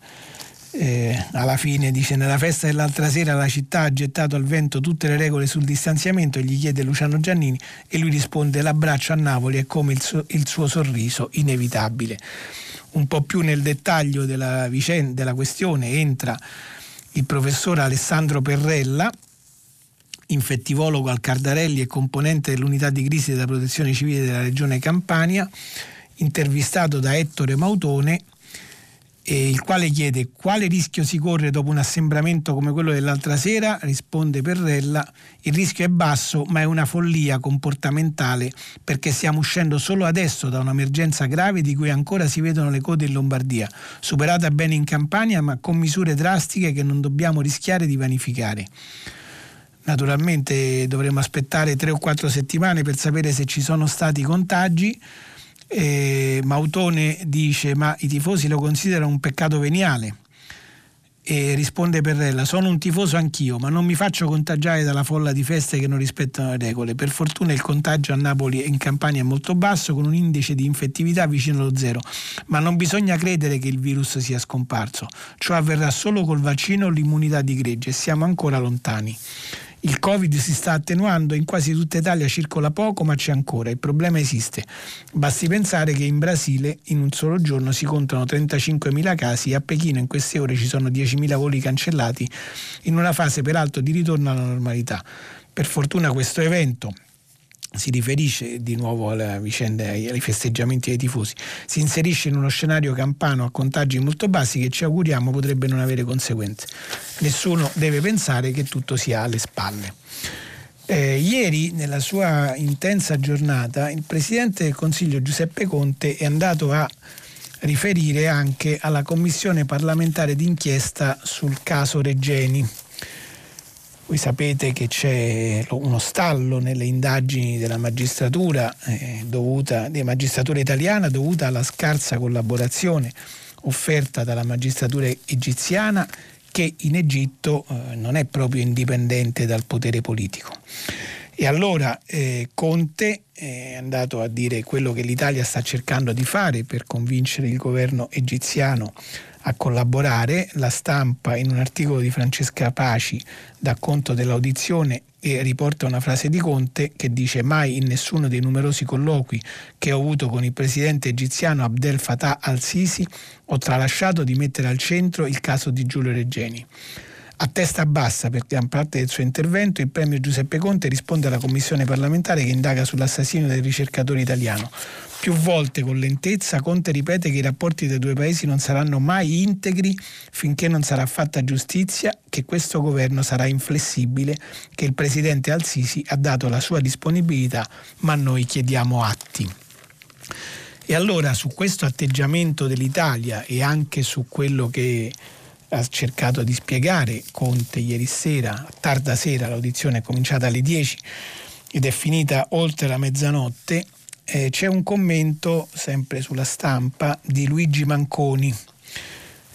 eh, alla fine dice nella festa dell'altra sera la città ha gettato al vento tutte le regole sul distanziamento gli chiede Luciano Giannini e lui risponde l'abbraccio a Napoli è come il suo, il suo sorriso inevitabile. Un po' più nel dettaglio della, vicenda, della questione entra il professor Alessandro Perrella infettivologo al Cardarelli e componente dell'unità di crisi della protezione civile della regione Campania intervistato da Ettore Mautone il quale chiede quale rischio si corre dopo un assembramento come quello dell'altra sera, risponde Perrella, il rischio è basso ma è una follia comportamentale perché stiamo uscendo solo adesso da un'emergenza grave di cui ancora si vedono le code in Lombardia, superata bene in Campania ma con misure drastiche che non dobbiamo rischiare di vanificare. Naturalmente dovremo aspettare tre o quattro settimane per sapere se ci sono stati contagi eh, Mautone dice ma i tifosi lo considerano un peccato veniale. E risponde Perrella, sono un tifoso anch'io, ma non mi faccio contagiare dalla folla di feste che non rispettano le regole. Per fortuna il contagio a Napoli e in Campania è molto basso, con un indice di infettività vicino allo zero. Ma non bisogna credere che il virus sia scomparso. Ciò avverrà solo col vaccino o l'immunità di gregge e siamo ancora lontani. Il Covid si sta attenuando, in quasi tutta Italia circola poco, ma c'è ancora, il problema esiste. Basti pensare che in Brasile in un solo giorno si contano 35.000 casi e a Pechino in queste ore ci sono 10.000 voli cancellati, in una fase peraltro di ritorno alla normalità. Per fortuna questo evento si riferisce di nuovo alla vicenda, ai festeggiamenti dei tifosi, si inserisce in uno scenario campano a contagi molto bassi che ci auguriamo potrebbe non avere conseguenze. Nessuno deve pensare che tutto sia alle spalle. Eh, ieri, nella sua intensa giornata, il Presidente del Consiglio Giuseppe Conte è andato a riferire anche alla Commissione parlamentare d'inchiesta sul caso Regeni voi sapete che c'è uno stallo nelle indagini della magistratura, eh, dovuta, della magistratura italiana dovuta alla scarsa collaborazione offerta dalla magistratura egiziana che in Egitto eh, non è proprio indipendente dal potere politico. E allora eh, Conte è andato a dire quello che l'Italia sta cercando di fare per convincere il governo egiziano a collaborare. La stampa in un articolo di Francesca Paci dà conto dell'audizione e riporta una frase di Conte che dice mai in nessuno dei numerosi colloqui che ho avuto con il presidente egiziano Abdel Fattah al-Sisi ho tralasciato di mettere al centro il caso di Giulio Reggeni. A testa bassa per gran parte del suo intervento, il premio Giuseppe Conte risponde alla commissione parlamentare che indaga sull'assassinio del ricercatore italiano. Più volte con lentezza Conte ripete che i rapporti dei due paesi non saranno mai integri finché non sarà fatta giustizia, che questo governo sarà inflessibile, che il presidente Al-Sisi ha dato la sua disponibilità, ma noi chiediamo atti. E allora su questo atteggiamento dell'Italia e anche su quello che ha cercato di spiegare Conte ieri sera, tarda sera, l'audizione è cominciata alle 10 ed è finita oltre la mezzanotte, eh, c'è un commento sempre sulla stampa di Luigi Manconi,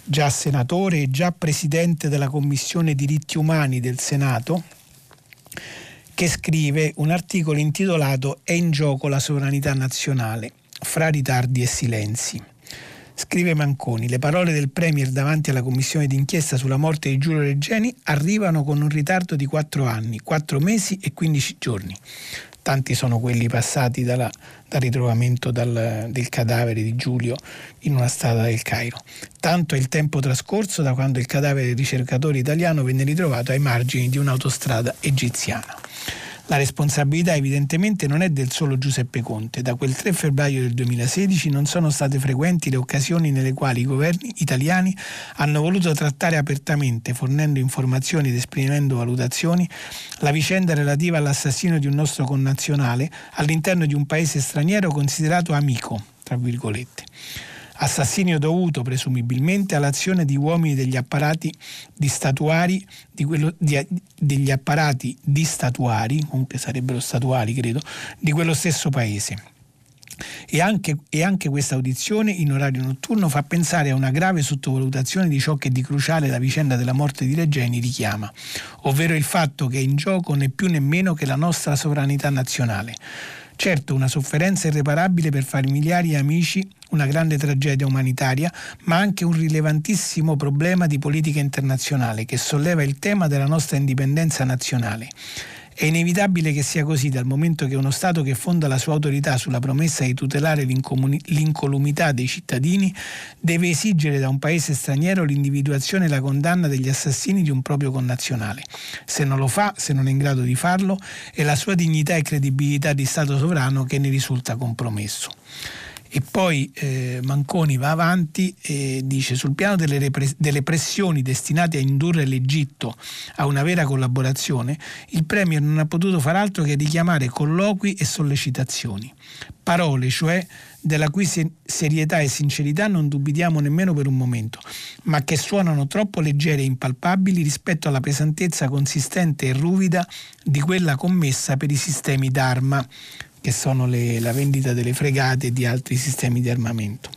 già senatore e già presidente della Commissione diritti umani del Senato, che scrive un articolo intitolato È in gioco la sovranità nazionale, fra ritardi e silenzi. Scrive Manconi, le parole del Premier davanti alla commissione d'inchiesta sulla morte di Giulio Reggeni arrivano con un ritardo di quattro anni, quattro mesi e 15 giorni. Tanti sono quelli passati dalla, dal ritrovamento dal, del cadavere di Giulio in una strada del Cairo. Tanto è il tempo trascorso da quando il cadavere del ricercatore italiano venne ritrovato ai margini di un'autostrada egiziana. La responsabilità evidentemente non è del solo Giuseppe Conte. Da quel 3 febbraio del 2016 non sono state frequenti le occasioni nelle quali i governi italiani hanno voluto trattare apertamente, fornendo informazioni ed esprimendo valutazioni, la vicenda relativa all'assassino di un nostro connazionale all'interno di un paese straniero considerato amico, tra virgolette assassinio dovuto presumibilmente all'azione di uomini degli apparati di statuari, di quello, di, degli apparati di statuari, comunque sarebbero statuari credo, di quello stesso paese. E anche, e anche, questa audizione in orario notturno fa pensare a una grave sottovalutazione di ciò che di cruciale la vicenda della morte di Regeni richiama, ovvero il fatto che è in gioco né più né meno che la nostra sovranità nazionale. Certo, una sofferenza irreparabile per familiari e amici, una grande tragedia umanitaria, ma anche un rilevantissimo problema di politica internazionale che solleva il tema della nostra indipendenza nazionale. È inevitabile che sia così dal momento che uno Stato che fonda la sua autorità sulla promessa di tutelare l'incolumità dei cittadini deve esigere da un paese straniero l'individuazione e la condanna degli assassini di un proprio connazionale. Se non lo fa, se non è in grado di farlo, è la sua dignità e credibilità di Stato sovrano che ne risulta compromesso. E poi eh, Manconi va avanti e dice sul piano delle, repres- delle, pressioni destinate a indurre l'Egitto a una vera collaborazione, il Premier non ha potuto far altro che richiamare colloqui e sollecitazioni. Parole, cioè, della cui se- serietà e sincerità non dubitiamo nemmeno per un momento, ma che suonano troppo leggere e impalpabili rispetto alla pesantezza consistente e ruvida di quella commessa per i sistemi d'arma che sono le, la vendita delle fregate e di altri sistemi di armamento.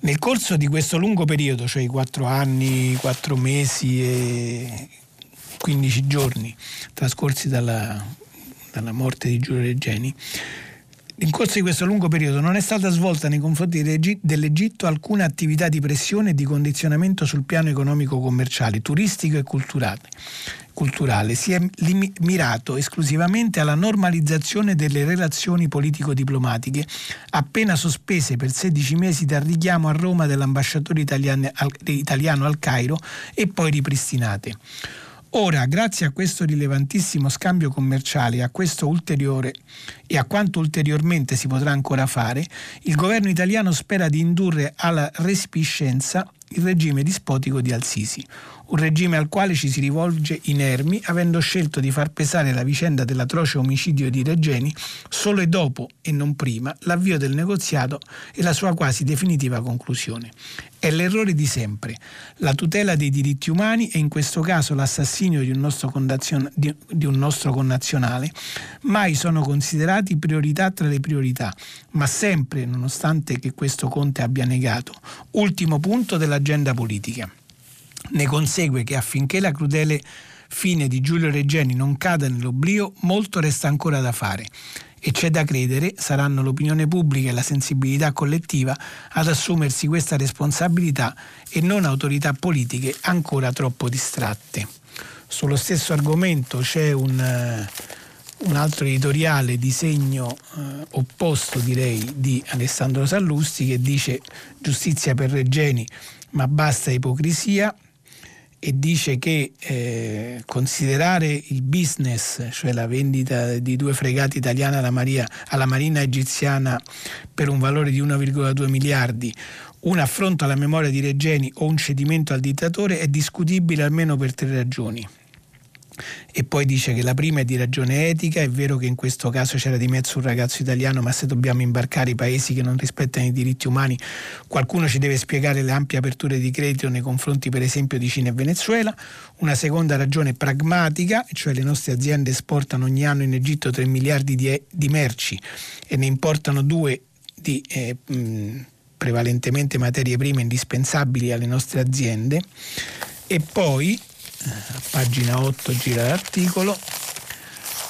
Nel corso di questo lungo periodo, cioè i quattro anni, quattro mesi e 15 giorni trascorsi dalla, dalla morte di Giulio Regeni, in corso di questo lungo periodo non è stata svolta nei confronti dell'Egitto alcuna attività di pressione e di condizionamento sul piano economico-commerciale, turistico e culturale. Culturale. Si è mirato esclusivamente alla normalizzazione delle relazioni politico-diplomatiche, appena sospese per 16 mesi dal richiamo a Roma dell'ambasciatore italiano al Cairo e poi ripristinate. Ora, grazie a questo rilevantissimo scambio commerciale a questo ulteriore e a quanto ulteriormente si potrà ancora fare, il governo italiano spera di indurre alla resipiscenza il regime dispotico di Al-Sisi, un regime al quale ci si rivolge inermi avendo scelto di far pesare la vicenda dell'atroce omicidio di Regeni solo e dopo e non prima l'avvio del negoziato e la sua quasi definitiva conclusione. È l'errore di sempre, la tutela dei diritti umani e in questo caso l'assassinio di un nostro, di, di un nostro connazionale mai sono considerati priorità tra le priorità, ma sempre, nonostante che questo Conte abbia negato, ultimo punto dell'agenda politica. Ne consegue che affinché la crudele fine di Giulio Regeni non cada nell'oblio, molto resta ancora da fare e c'è da credere saranno l'opinione pubblica e la sensibilità collettiva ad assumersi questa responsabilità e non autorità politiche ancora troppo distratte. Sullo stesso argomento c'è un, uh, un altro editoriale di segno uh, opposto direi di Alessandro Sallusti che dice giustizia per Regeni ma basta ipocrisia e dice che eh, considerare il business, cioè la vendita di due fregati italiane alla, Maria, alla Marina egiziana per un valore di 1,2 miliardi, un affronto alla memoria di Regeni o un cedimento al dittatore è discutibile almeno per tre ragioni e poi dice che la prima è di ragione etica, è vero che in questo caso c'era di mezzo un ragazzo italiano, ma se dobbiamo imbarcare i paesi che non rispettano i diritti umani, qualcuno ci deve spiegare le ampie aperture di credito nei confronti per esempio di Cina e Venezuela. Una seconda ragione pragmatica, cioè le nostre aziende esportano ogni anno in Egitto 3 miliardi di, di merci e ne importano 2 di... Eh, mh, prevalentemente materie prime indispensabili alle nostre aziende e poi a pagina 8 gira l'articolo,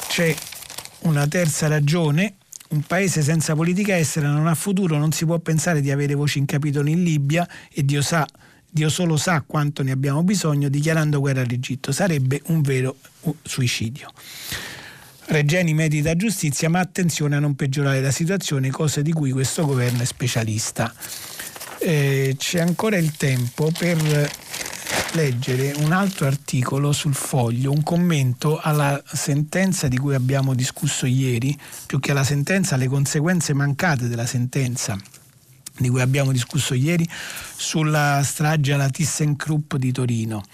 c'è una terza ragione, un paese senza politica estera non ha futuro, non si può pensare di avere voci in capitolo in Libia e Dio sa Dio solo sa quanto ne abbiamo bisogno, dichiarando guerra all'Egitto. Sarebbe un vero suicidio. Regeni medita giustizia, ma attenzione a non peggiorare la situazione, cosa di cui questo governo è specialista. Eh, c'è ancora il tempo per leggere un altro articolo sul foglio, un commento alla sentenza di cui abbiamo discusso ieri, più che alla sentenza, alle conseguenze mancate della sentenza di cui abbiamo discusso ieri sulla strage alla ThyssenKrupp di Torino.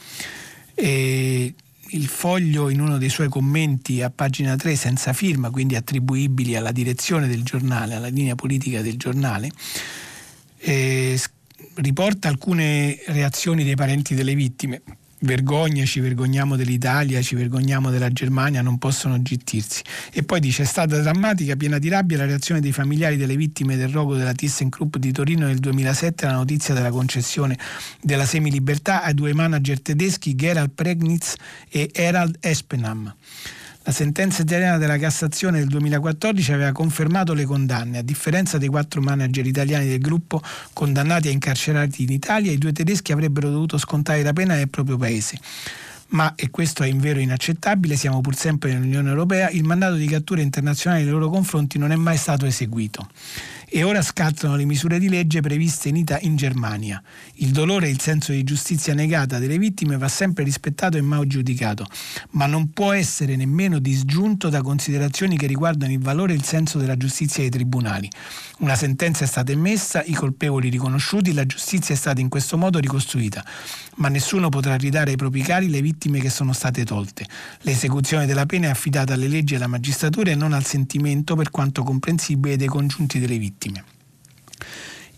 E il foglio in uno dei suoi commenti a pagina 3 senza firma, quindi attribuibili alla direzione del giornale, alla linea politica del giornale, eh, riporta alcune reazioni dei parenti delle vittime. Vergogna, ci vergogniamo dell'Italia, ci vergogniamo della Germania, non possono gittirsi. E poi dice: è stata drammatica, piena di rabbia la reazione dei familiari delle vittime del rogo della ThyssenKrupp di Torino nel 2007 la notizia della concessione della semilibertà ai due manager tedeschi Gerald Pregnitz e Herald Espenham. La sentenza italiana della Cassazione del 2014 aveva confermato le condanne. A differenza dei quattro manager italiani del gruppo condannati e incarcerati in Italia, i due tedeschi avrebbero dovuto scontare la pena nel proprio paese. Ma, e questo è in vero inaccettabile, siamo pur sempre nell'Unione Europea, il mandato di cattura internazionale nei loro confronti non è mai stato eseguito e ora scattano le misure di legge previste in, Ita- in Germania. Il dolore e il senso di giustizia negata delle vittime va sempre rispettato e mai giudicato, ma non può essere nemmeno disgiunto da considerazioni che riguardano il valore e il senso della giustizia dei tribunali. Una sentenza è stata emessa, i colpevoli riconosciuti, la giustizia è stata in questo modo ricostruita, ma nessuno potrà ridare ai propri cari le vittime che sono state tolte. L'esecuzione della pena è affidata alle leggi e alla magistratura e non al sentimento, per quanto comprensibile, dei congiunti delle vittime vittime.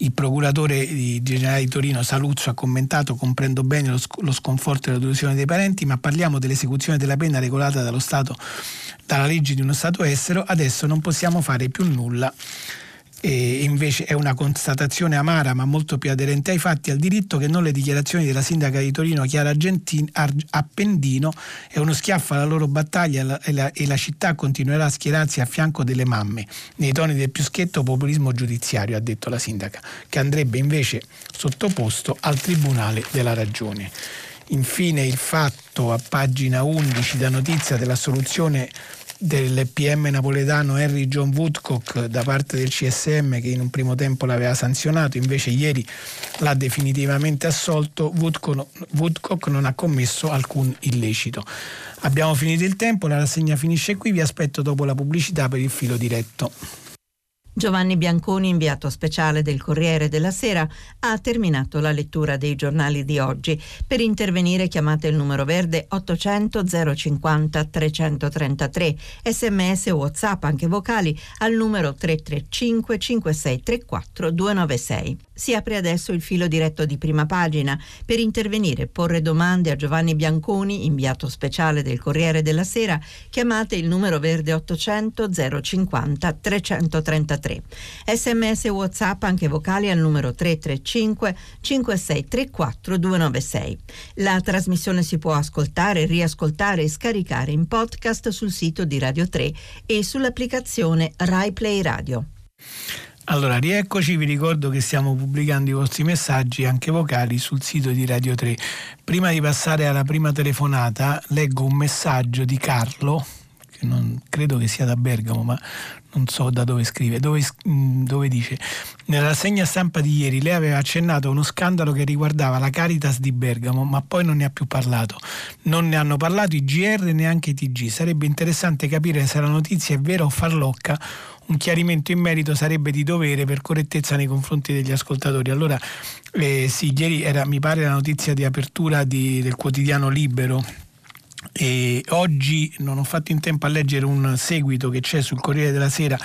Il procuratore generale di Torino Saluzzo ha commentato comprendo bene lo, lo sconforto e la delusione dei parenti, ma parliamo dell'esecuzione della pena regolata Stato, dalla legge di uno Stato estero, adesso non possiamo fare più nulla e invece è una constatazione amara ma molto più aderente ai fatti al diritto che non le dichiarazioni della sindaca di Torino Chiara Argentin, Appendino è uno schiaffo alla loro battaglia e la, e la, città continuerà a schierarsi a fianco delle mamme. Nei toni del più schietto populismo giudiziario ha detto la sindaca che andrebbe invece sottoposto al Tribunale della Ragione. Infine il fatto a pagina 11 da notizia della soluzione del PM napoletano Henry John Woodcock da parte del CSM che in un primo tempo l'aveva sanzionato, invece ieri l'ha definitivamente assolto, Woodcock non ha commesso alcun illecito. Abbiamo finito il tempo, la rassegna finisce qui, vi aspetto dopo la pubblicità per il filo diretto. Giovanni Bianconi, inviato speciale del Corriere della Sera, ha terminato la lettura dei giornali di oggi. Per intervenire chiamate il numero verde 800 050 333, sms o whatsapp anche vocali al numero 335 5634 296. Si apre adesso il filo diretto di prima pagina. Per intervenire e porre domande a Giovanni Bianconi, inviato speciale del Corriere della Sera, chiamate il numero verde 800 050 333. Sms e WhatsApp anche vocali al numero 335 5634 296. La trasmissione si può ascoltare, riascoltare e scaricare in podcast sul sito di Radio 3 e sull'applicazione Rai Play Radio. Allora, rieccoci, vi ricordo che stiamo pubblicando i vostri messaggi anche vocali sul sito di Radio 3. Prima di passare alla prima telefonata, leggo un messaggio di Carlo che non, credo che sia da Bergamo, ma non so da dove scrive, dove, mm, dove dice nella rassegna stampa di ieri lei aveva accennato a uno scandalo che riguardava la Caritas di Bergamo, ma poi non ne ha più parlato. Non ne hanno parlato i GR neanche i TG. Sarebbe interessante capire se la notizia è vera o farlocca un chiarimento in merito sarebbe di dovere per correttezza nei confronti degli ascoltatori. Allora, eh, sì, ieri era, mi pare, la notizia di apertura di, del quotidiano Libero. E oggi non ho fatto in tempo a leggere un seguito che c'è sul Corriere della Sera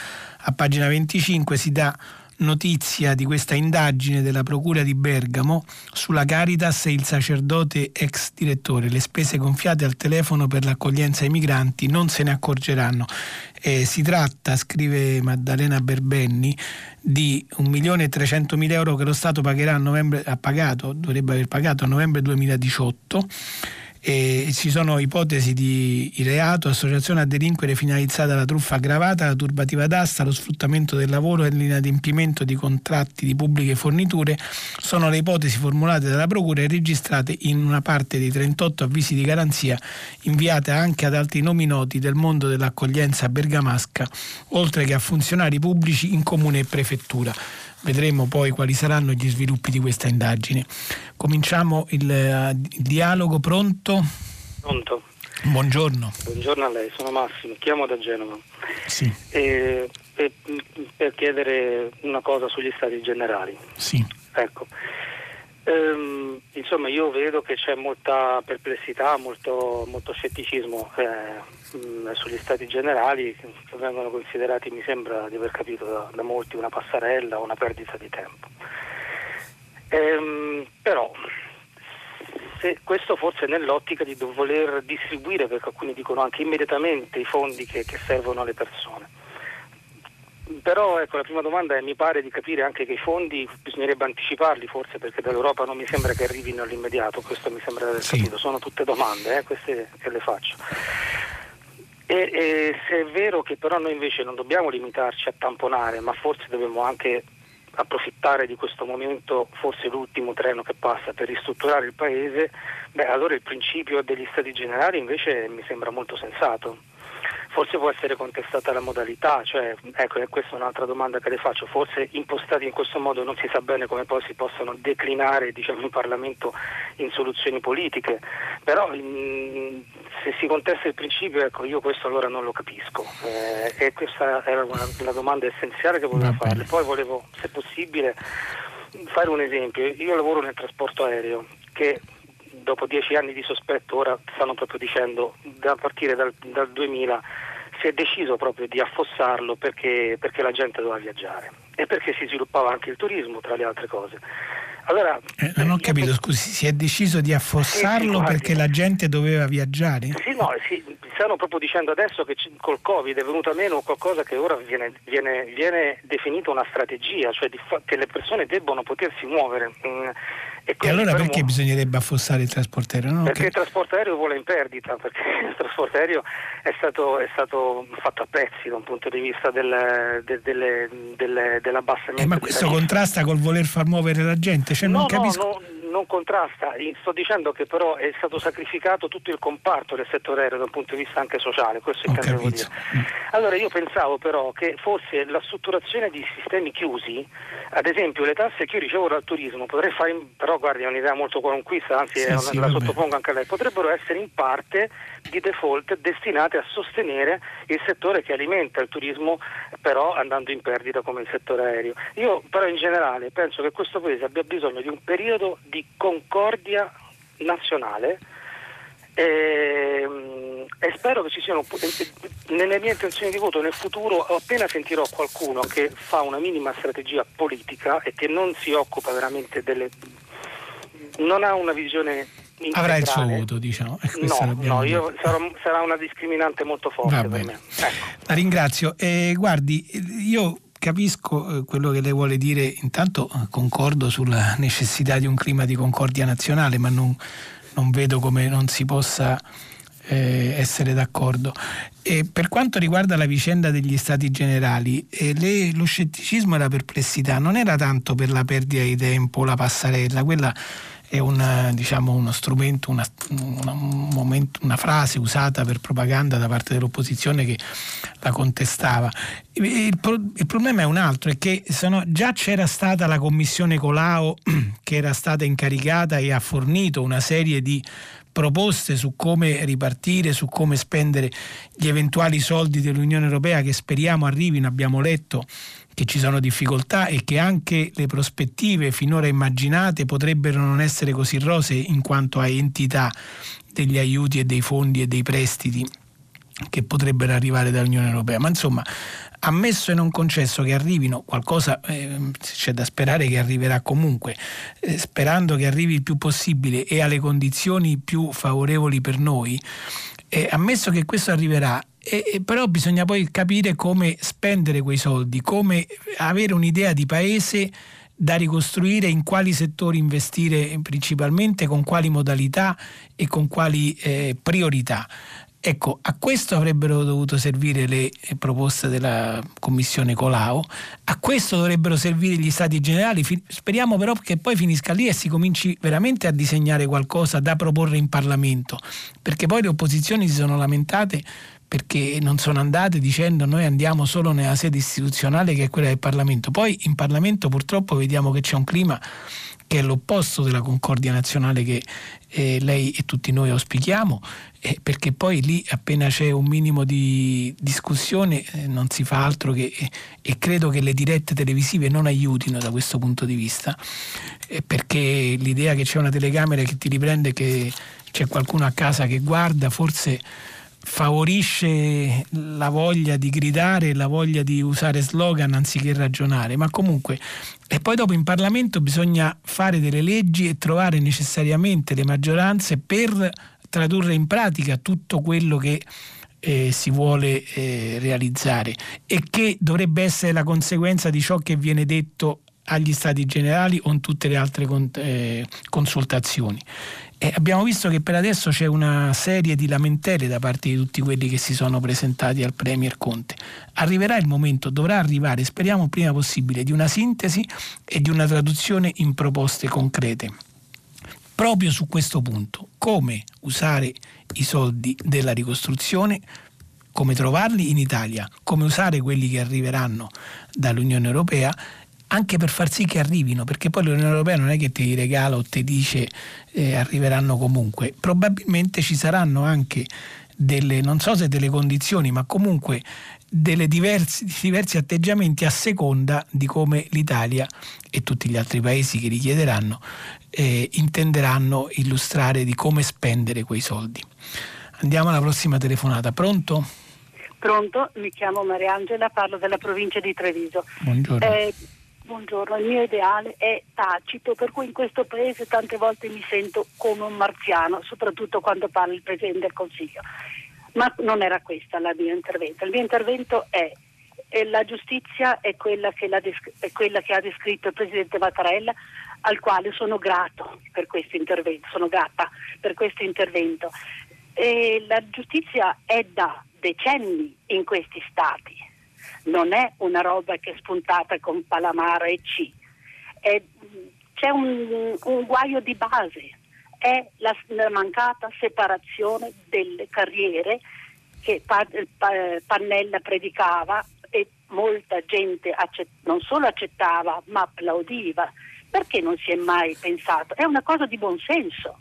a pagina 25, si dà notizia di questa indagine della Procura di Bergamo sulla Caritas e il sacerdote ex direttore. Le spese gonfiate al telefono per l'accoglienza ai migranti non se ne accorgeranno. Eh, si tratta, scrive Maddalena Berbenni, di 1.300.000 euro che lo Stato pagherà a novembre, ha pagato, dovrebbe aver pagato a novembre 2018 e ci sono ipotesi di reato, associazione a delinquere finalizzata alla truffa aggravata, la turbativa d'asta, lo sfruttamento del lavoro e l'inadempimento di contratti di pubbliche forniture sono le ipotesi formulate dalla Procura e registrate in una parte dei 38 avvisi di garanzia inviate anche ad altri nomi noti del mondo dell'accoglienza bergamasca, oltre che a funzionari pubblici in comune e prefettura. Vedremo poi quali saranno gli sviluppi di questa indagine. Cominciamo il, uh, il dialogo, pronto? Pronto. Buongiorno. Buongiorno a lei, sono Massimo, chiamo da Genova. Sì. E, e, per chiedere una cosa sugli stati generali. Sì. Ecco. Ehm, insomma, io vedo che c'è molta perplessità, molto, molto scetticismo eh, mh, sugli stati generali che vengono considerati, mi sembra di aver capito da, da molti, una passerella o una perdita di tempo. Ehm, però questo forse nell'ottica di voler distribuire, perché alcuni dicono anche immediatamente, i fondi che, che servono alle persone però ecco, la prima domanda è mi pare di capire anche che i fondi bisognerebbe anticiparli forse perché dall'Europa non mi sembra che arrivino all'immediato, questo mi sembra di aver sì. capito, sono tutte domande, eh, queste che le faccio. E, e se è vero che però noi invece non dobbiamo limitarci a tamponare, ma forse dobbiamo anche approfittare di questo momento, forse l'ultimo treno che passa per ristrutturare il Paese, beh allora il principio degli stati generali invece mi sembra molto sensato Forse può essere contestata la modalità, cioè, ecco, questa è un'altra domanda che le faccio, forse impostati in questo modo non si sa bene come poi si possono declinare diciamo, in Parlamento in soluzioni politiche, però in, se si contesta il principio, ecco, io questo allora non lo capisco eh, e questa era una, la domanda essenziale che volevo farle. Poi volevo, se possibile, fare un esempio. Io lavoro nel trasporto aereo che dopo dieci anni di sospetto ora stanno proprio dicendo da partire dal, dal 2000 si è deciso proprio di affossarlo perché, perché la gente doveva viaggiare e perché si sviluppava anche il turismo tra le altre cose. Allora, eh, non ho capito, io... scusi, si è deciso di affossarlo sì, sì, perché la gente doveva viaggiare? Sì, no, sì, stanno proprio dicendo adesso che col Covid è venuta meno qualcosa che ora viene, viene, viene definito una strategia, cioè fa- che le persone debbono potersi muovere. Mm, e, e allora perché mo- bisognerebbe affossare il trasporto aereo? No? Perché che... il trasporto aereo vuole in perdita, perché il trasporto aereo è stato, è stato fatto a pezzi da un punto di vista del, de, delle, delle, dell'abbassamento. Eh, ma questo contrasta col voler far muovere la gente? Cioè, no, non capisco... no, non contrasta, sto dicendo che però è stato sacrificato tutto il comparto del settore aereo da un punto di vista anche sociale, questo intendevo dire. Allora io pensavo però che forse la strutturazione di sistemi chiusi, ad esempio le tasse che io ricevo dal turismo, potrei fare, però guardi è un'idea molto qualunquista, anzi sì, sì, la sottopongo anche a lei, potrebbero essere in parte di default destinate a sostenere il settore che alimenta il turismo però andando in perdita come il settore aereo. Io però in generale penso che questo Paese abbia bisogno di un periodo di concordia nazionale e, ehm, e, spero che ci siano nelle mie intenzioni di voto nel futuro appena sentirò qualcuno che fa una minima strategia politica e che non si occupa veramente delle non ha una visione integrale. avrà il suo voto diciamo no, no io sarò, sarà una discriminante molto forte per me ecco. la ringrazio e guardi io capisco eh, quello che lei vuole dire, intanto eh, concordo sulla necessità di un clima di concordia nazionale, ma non, non vedo come non si possa eh, essere d'accordo. E per quanto riguarda la vicenda degli stati generali, eh, le, lo scetticismo e la perplessità non era tanto per la perdita di tempo, la passarella, quella è una, diciamo, uno strumento, una, una, un momento, una frase usata per propaganda da parte dell'opposizione che la contestava. Il, il, problema è un altro, è che sono, già c'era stata la commissione Colau che era stata incaricata e ha fornito una serie di proposte su come ripartire, su come spendere gli eventuali soldi dell'Unione Europea che speriamo arrivino, abbiamo letto che ci sono difficoltà e che anche le prospettive finora immaginate potrebbero non essere così rose in quanto a entità degli aiuti e dei fondi e dei prestiti che potrebbero arrivare dall'Unione Europea. Ma insomma, ammesso e non concesso che arrivino qualcosa, eh, c'è da sperare che arriverà comunque, eh, sperando che arrivi il più possibile e alle condizioni più favorevoli per noi, eh, ammesso che questo arriverà, e, però bisogna poi capire come spendere quei soldi, come avere un'idea di paese da ricostruire, in quali settori investire principalmente, con quali modalità e con quali eh, priorità. Ecco, a questo avrebbero dovuto servire le proposte della Commissione Colau, a questo dovrebbero servire gli Stati Generali, speriamo però che poi finisca lì e si cominci veramente a disegnare qualcosa da proporre in Parlamento, perché poi le opposizioni si sono lamentate perché non sono andate dicendo noi andiamo solo nella sede istituzionale che è quella del Parlamento. Poi in Parlamento purtroppo vediamo che c'è un clima che è l'opposto della concordia nazionale che eh, lei e tutti noi auspichiamo, eh, perché poi lì appena c'è un minimo di discussione eh, non si fa altro che, e credo che le dirette televisive non aiutino da questo punto di vista, eh, perché l'idea che c'è una telecamera che ti riprende che c'è qualcuno a casa che guarda, forse favorisce la voglia di gridare, la voglia di usare slogan anziché ragionare, ma comunque e poi dopo in Parlamento bisogna fare delle leggi e trovare necessariamente le maggioranze per tradurre in pratica tutto quello che eh, si vuole eh, realizzare e che dovrebbe essere la conseguenza di ciò che viene detto agli stati generali o in tutte le altre eh, consultazioni. E abbiamo visto che per adesso c'è una serie di lamentele da parte di tutti quelli che si sono presentati al Premier Conte. Arriverà il momento, dovrà arrivare, speriamo prima possibile, di una sintesi e di una traduzione in proposte concrete. Proprio su questo punto, come usare i soldi della ricostruzione come trovarli in Italia, come usare quelli che arriveranno dall'Unione Europea anche per far sì che arrivino, perché poi l'Unione Europea non è che ti regala o ti dice eh, arriveranno comunque, probabilmente ci saranno anche delle, non so se delle condizioni, ma comunque delle diversi, diversi atteggiamenti a seconda di come l'Italia e tutti gli altri paesi che richiederanno eh, intenderanno illustrare di come spendere quei soldi. Andiamo alla prossima telefonata. Pronto? Pronto, mi chiamo Mariangela, parlo della provincia di Treviso. Buongiorno. Eh, Buongiorno, il mio ideale è tacito, per cui in questo paese tante volte mi sento come un marziano, soprattutto quando parla il Presidente del Consiglio. Ma non era questo il mio intervento. Il mio intervento è eh, la giustizia è quella, che è quella che ha descritto il Presidente Mattarella, al quale sono grato per questo intervento, sono grata per questo intervento. E la giustizia è da decenni in questi stati non è una roba che è spuntata con Palamara e C. È, c'è un, un, guaio di base, è la, la, mancata separazione delle carriere che pa, pa, Pannella predicava e molta gente accett, non solo accettava ma applaudiva. Perché non si è mai pensato? È una cosa di buonsenso.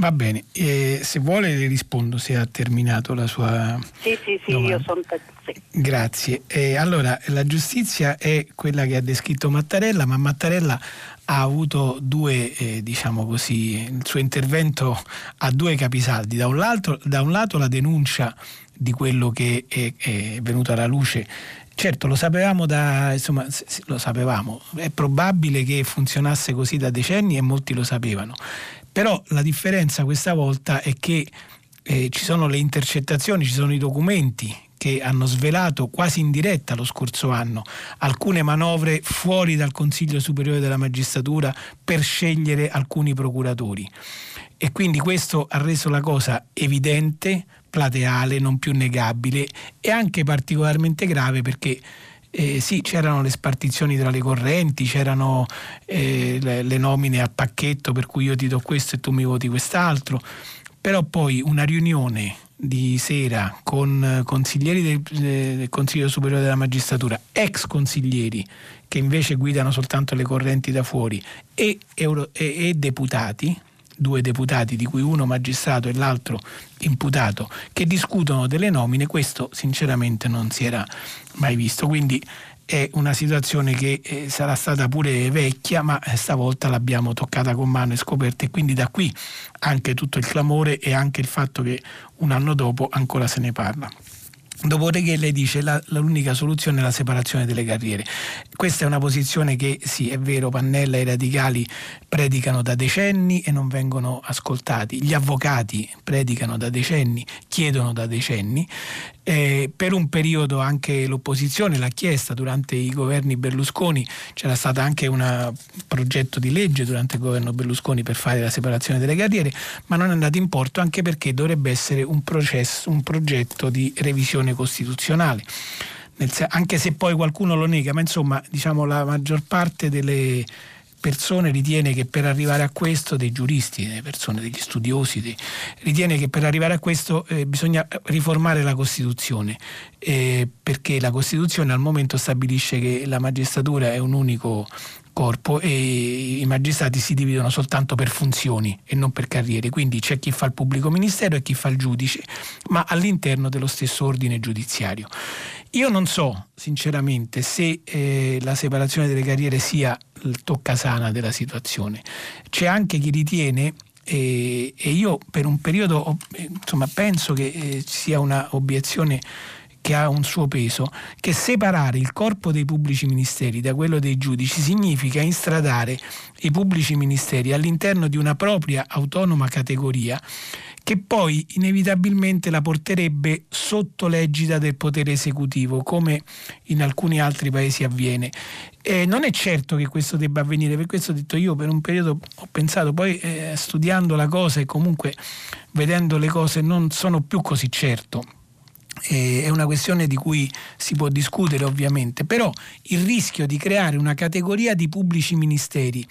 Va bene, eh, se vuole le rispondo se ha terminato la sua. Sì, sì, sì, domanda. io sono. Sì. Grazie. Eh, allora, la giustizia è quella che ha descritto Mattarella, ma Mattarella ha avuto due, eh, diciamo così, il suo intervento ha due capisaldi. Da un, lato, da un lato la denuncia di quello che è, è venuto alla luce Certo, lo sapevamo da, insomma, lo sapevamo, è probabile che funzionasse così da decenni e molti lo sapevano. Però la differenza questa volta è che eh, ci sono le intercettazioni, ci sono i documenti che hanno svelato quasi in diretta lo scorso anno alcune manovre fuori dal Consiglio Superiore della Magistratura per scegliere alcuni procuratori. E quindi questo ha reso la cosa evidente, plateale, non più negabile e anche particolarmente grave perché eh, sì, c'erano le spartizioni tra le correnti, c'erano eh, le, le nomine a pacchetto per cui io ti do questo e tu mi voti quest'altro, però poi una riunione di sera con consiglieri del, del, Consiglio Superiore della Magistratura, ex consiglieri che invece guidano soltanto le correnti da fuori e, euro, e, e deputati, due deputati di cui uno magistrato e l'altro imputato, che discutono delle nomine, questo sinceramente non si era mai visto. Quindi è una situazione che eh, sarà stata pure vecchia, ma eh, stavolta l'abbiamo toccata con mano e scoperta e quindi da qui anche tutto il clamore e anche il fatto che un anno dopo ancora se ne parla. Dopodiché lei dice che l'unica soluzione è la separazione delle carriere. Questa è una posizione che sì, è vero, Pannella e i radicali predicano da decenni e non vengono ascoltati. Gli avvocati predicano da decenni, chiedono da decenni. Eh, per un periodo anche l'opposizione l'ha chiesta durante i governi Berlusconi, c'era stato anche un progetto di legge durante il governo Berlusconi per fare la separazione delle carriere, ma non è andato in porto anche perché dovrebbe essere un, processo, un progetto di revisione costituzionale. Anche se poi qualcuno lo nega, ma insomma diciamo la maggior parte delle persone ritiene che per arrivare a questo, dei giuristi, delle persone, degli studiosi, dei, ritiene che per arrivare a questo eh, bisogna riformare la Costituzione, eh, perché la Costituzione al momento stabilisce che la magistratura è un unico corpo e i magistrati si dividono soltanto per funzioni e non per carriere, quindi c'è chi fa il pubblico ministero e chi fa il giudice, ma all'interno dello stesso ordine giudiziario. Io non so sinceramente se eh, la separazione delle carriere sia il toccasana della situazione. C'è anche chi ritiene e, e io per un periodo insomma, penso che eh, sia una obiezione che ha un suo peso, che separare il corpo dei pubblici ministeri da quello dei giudici significa instradare i pubblici ministeri all'interno di una propria autonoma categoria che poi inevitabilmente la porterebbe sotto l'egida del potere esecutivo, come in alcuni altri paesi avviene. Eh, non è certo che questo debba avvenire, per questo ho detto io per un periodo ho pensato, poi eh, studiando la cosa e comunque vedendo le cose non sono più così certo. È una questione di cui si può discutere ovviamente, però il rischio di creare una categoria di pubblici ministeri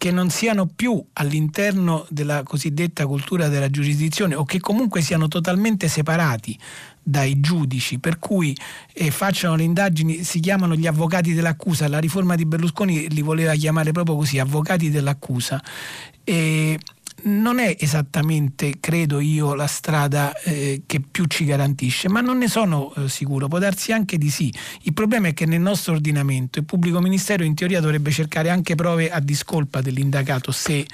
che non siano più all'interno della cosiddetta cultura della giurisdizione o che comunque siano totalmente separati dai giudici, per cui eh, facciano le indagini, si chiamano gli avvocati dell'accusa, la riforma di Berlusconi li voleva chiamare proprio così, avvocati dell'accusa. E non è esattamente, credo io, la strada eh, che più ci garantisce, ma non ne sono eh, sicuro, può darsi anche di sì. Il problema è che nel nostro ordinamento il pubblico ministero in teoria dovrebbe cercare anche prove a discolpa dell'indagato se,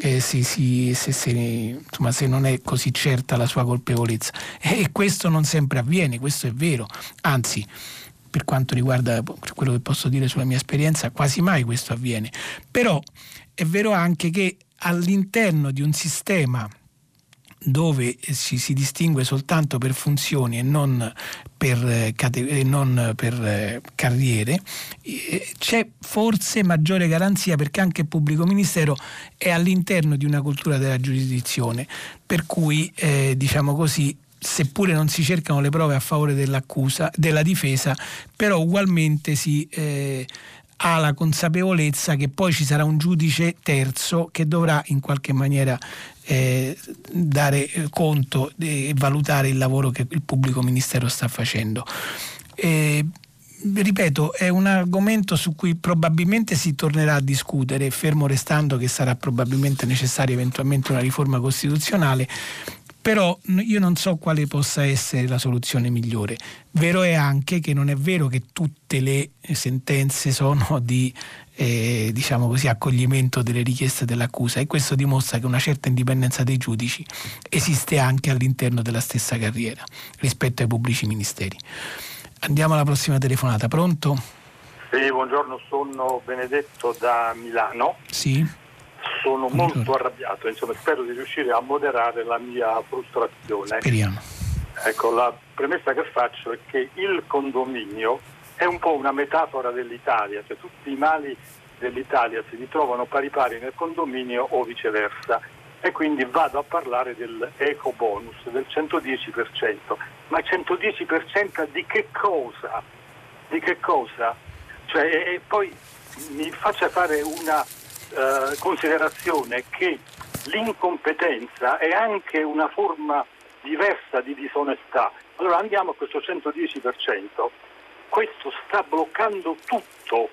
eh, se, se, se insomma, non è così certa la sua colpevolezza. E questo non sempre avviene, questo è vero. Anzi, per quanto riguarda quello che posso dire sulla mia esperienza, quasi mai questo avviene. Però è vero anche che all'interno di un sistema dove ci si distingue soltanto per funzioni e non per, e non per eh, carriere, c'è forse maggiore garanzia perché anche il pubblico ministero è all'interno di una cultura della giurisdizione, per cui eh, diciamo così seppure non si cercano le prove a favore dell'accusa, della difesa, però ugualmente si eh, ha la consapevolezza che poi ci sarà un giudice terzo che dovrà in qualche maniera eh, dare conto e valutare il lavoro che il pubblico ministero sta facendo. Eh, ripeto, è un argomento su cui probabilmente si tornerà a discutere, fermo restando che sarà probabilmente necessaria eventualmente una riforma costituzionale, però io non so quale possa essere la soluzione migliore. Vero è anche che non è vero che tutte le sentenze sono di eh, diciamo così, accoglimento delle richieste dell'accusa e questo dimostra che una certa indipendenza dei giudici esiste anche all'interno della stessa carriera rispetto ai pubblici ministeri. Andiamo alla prossima telefonata, pronto? Sì, buongiorno, sono Benedetto da Milano. Sì sono molto arrabbiato, insomma spero di riuscire a moderare la mia frustrazione. Speriamo. Ecco, la premessa che faccio è che il condominio è un po' una metafora dell'Italia, cioè tutti i mali dell'Italia si ritrovano pari pari nel condominio o viceversa e quindi vado a parlare dell'eco bonus del 110%. Ma 110% di che cosa? di che cosa? Cioè, e poi mi faccia fare una uh, considerazione che l'incompetenza è anche una forma diversa di disonestà. Allora andiamo a questo 110%, questo sta bloccando tutto,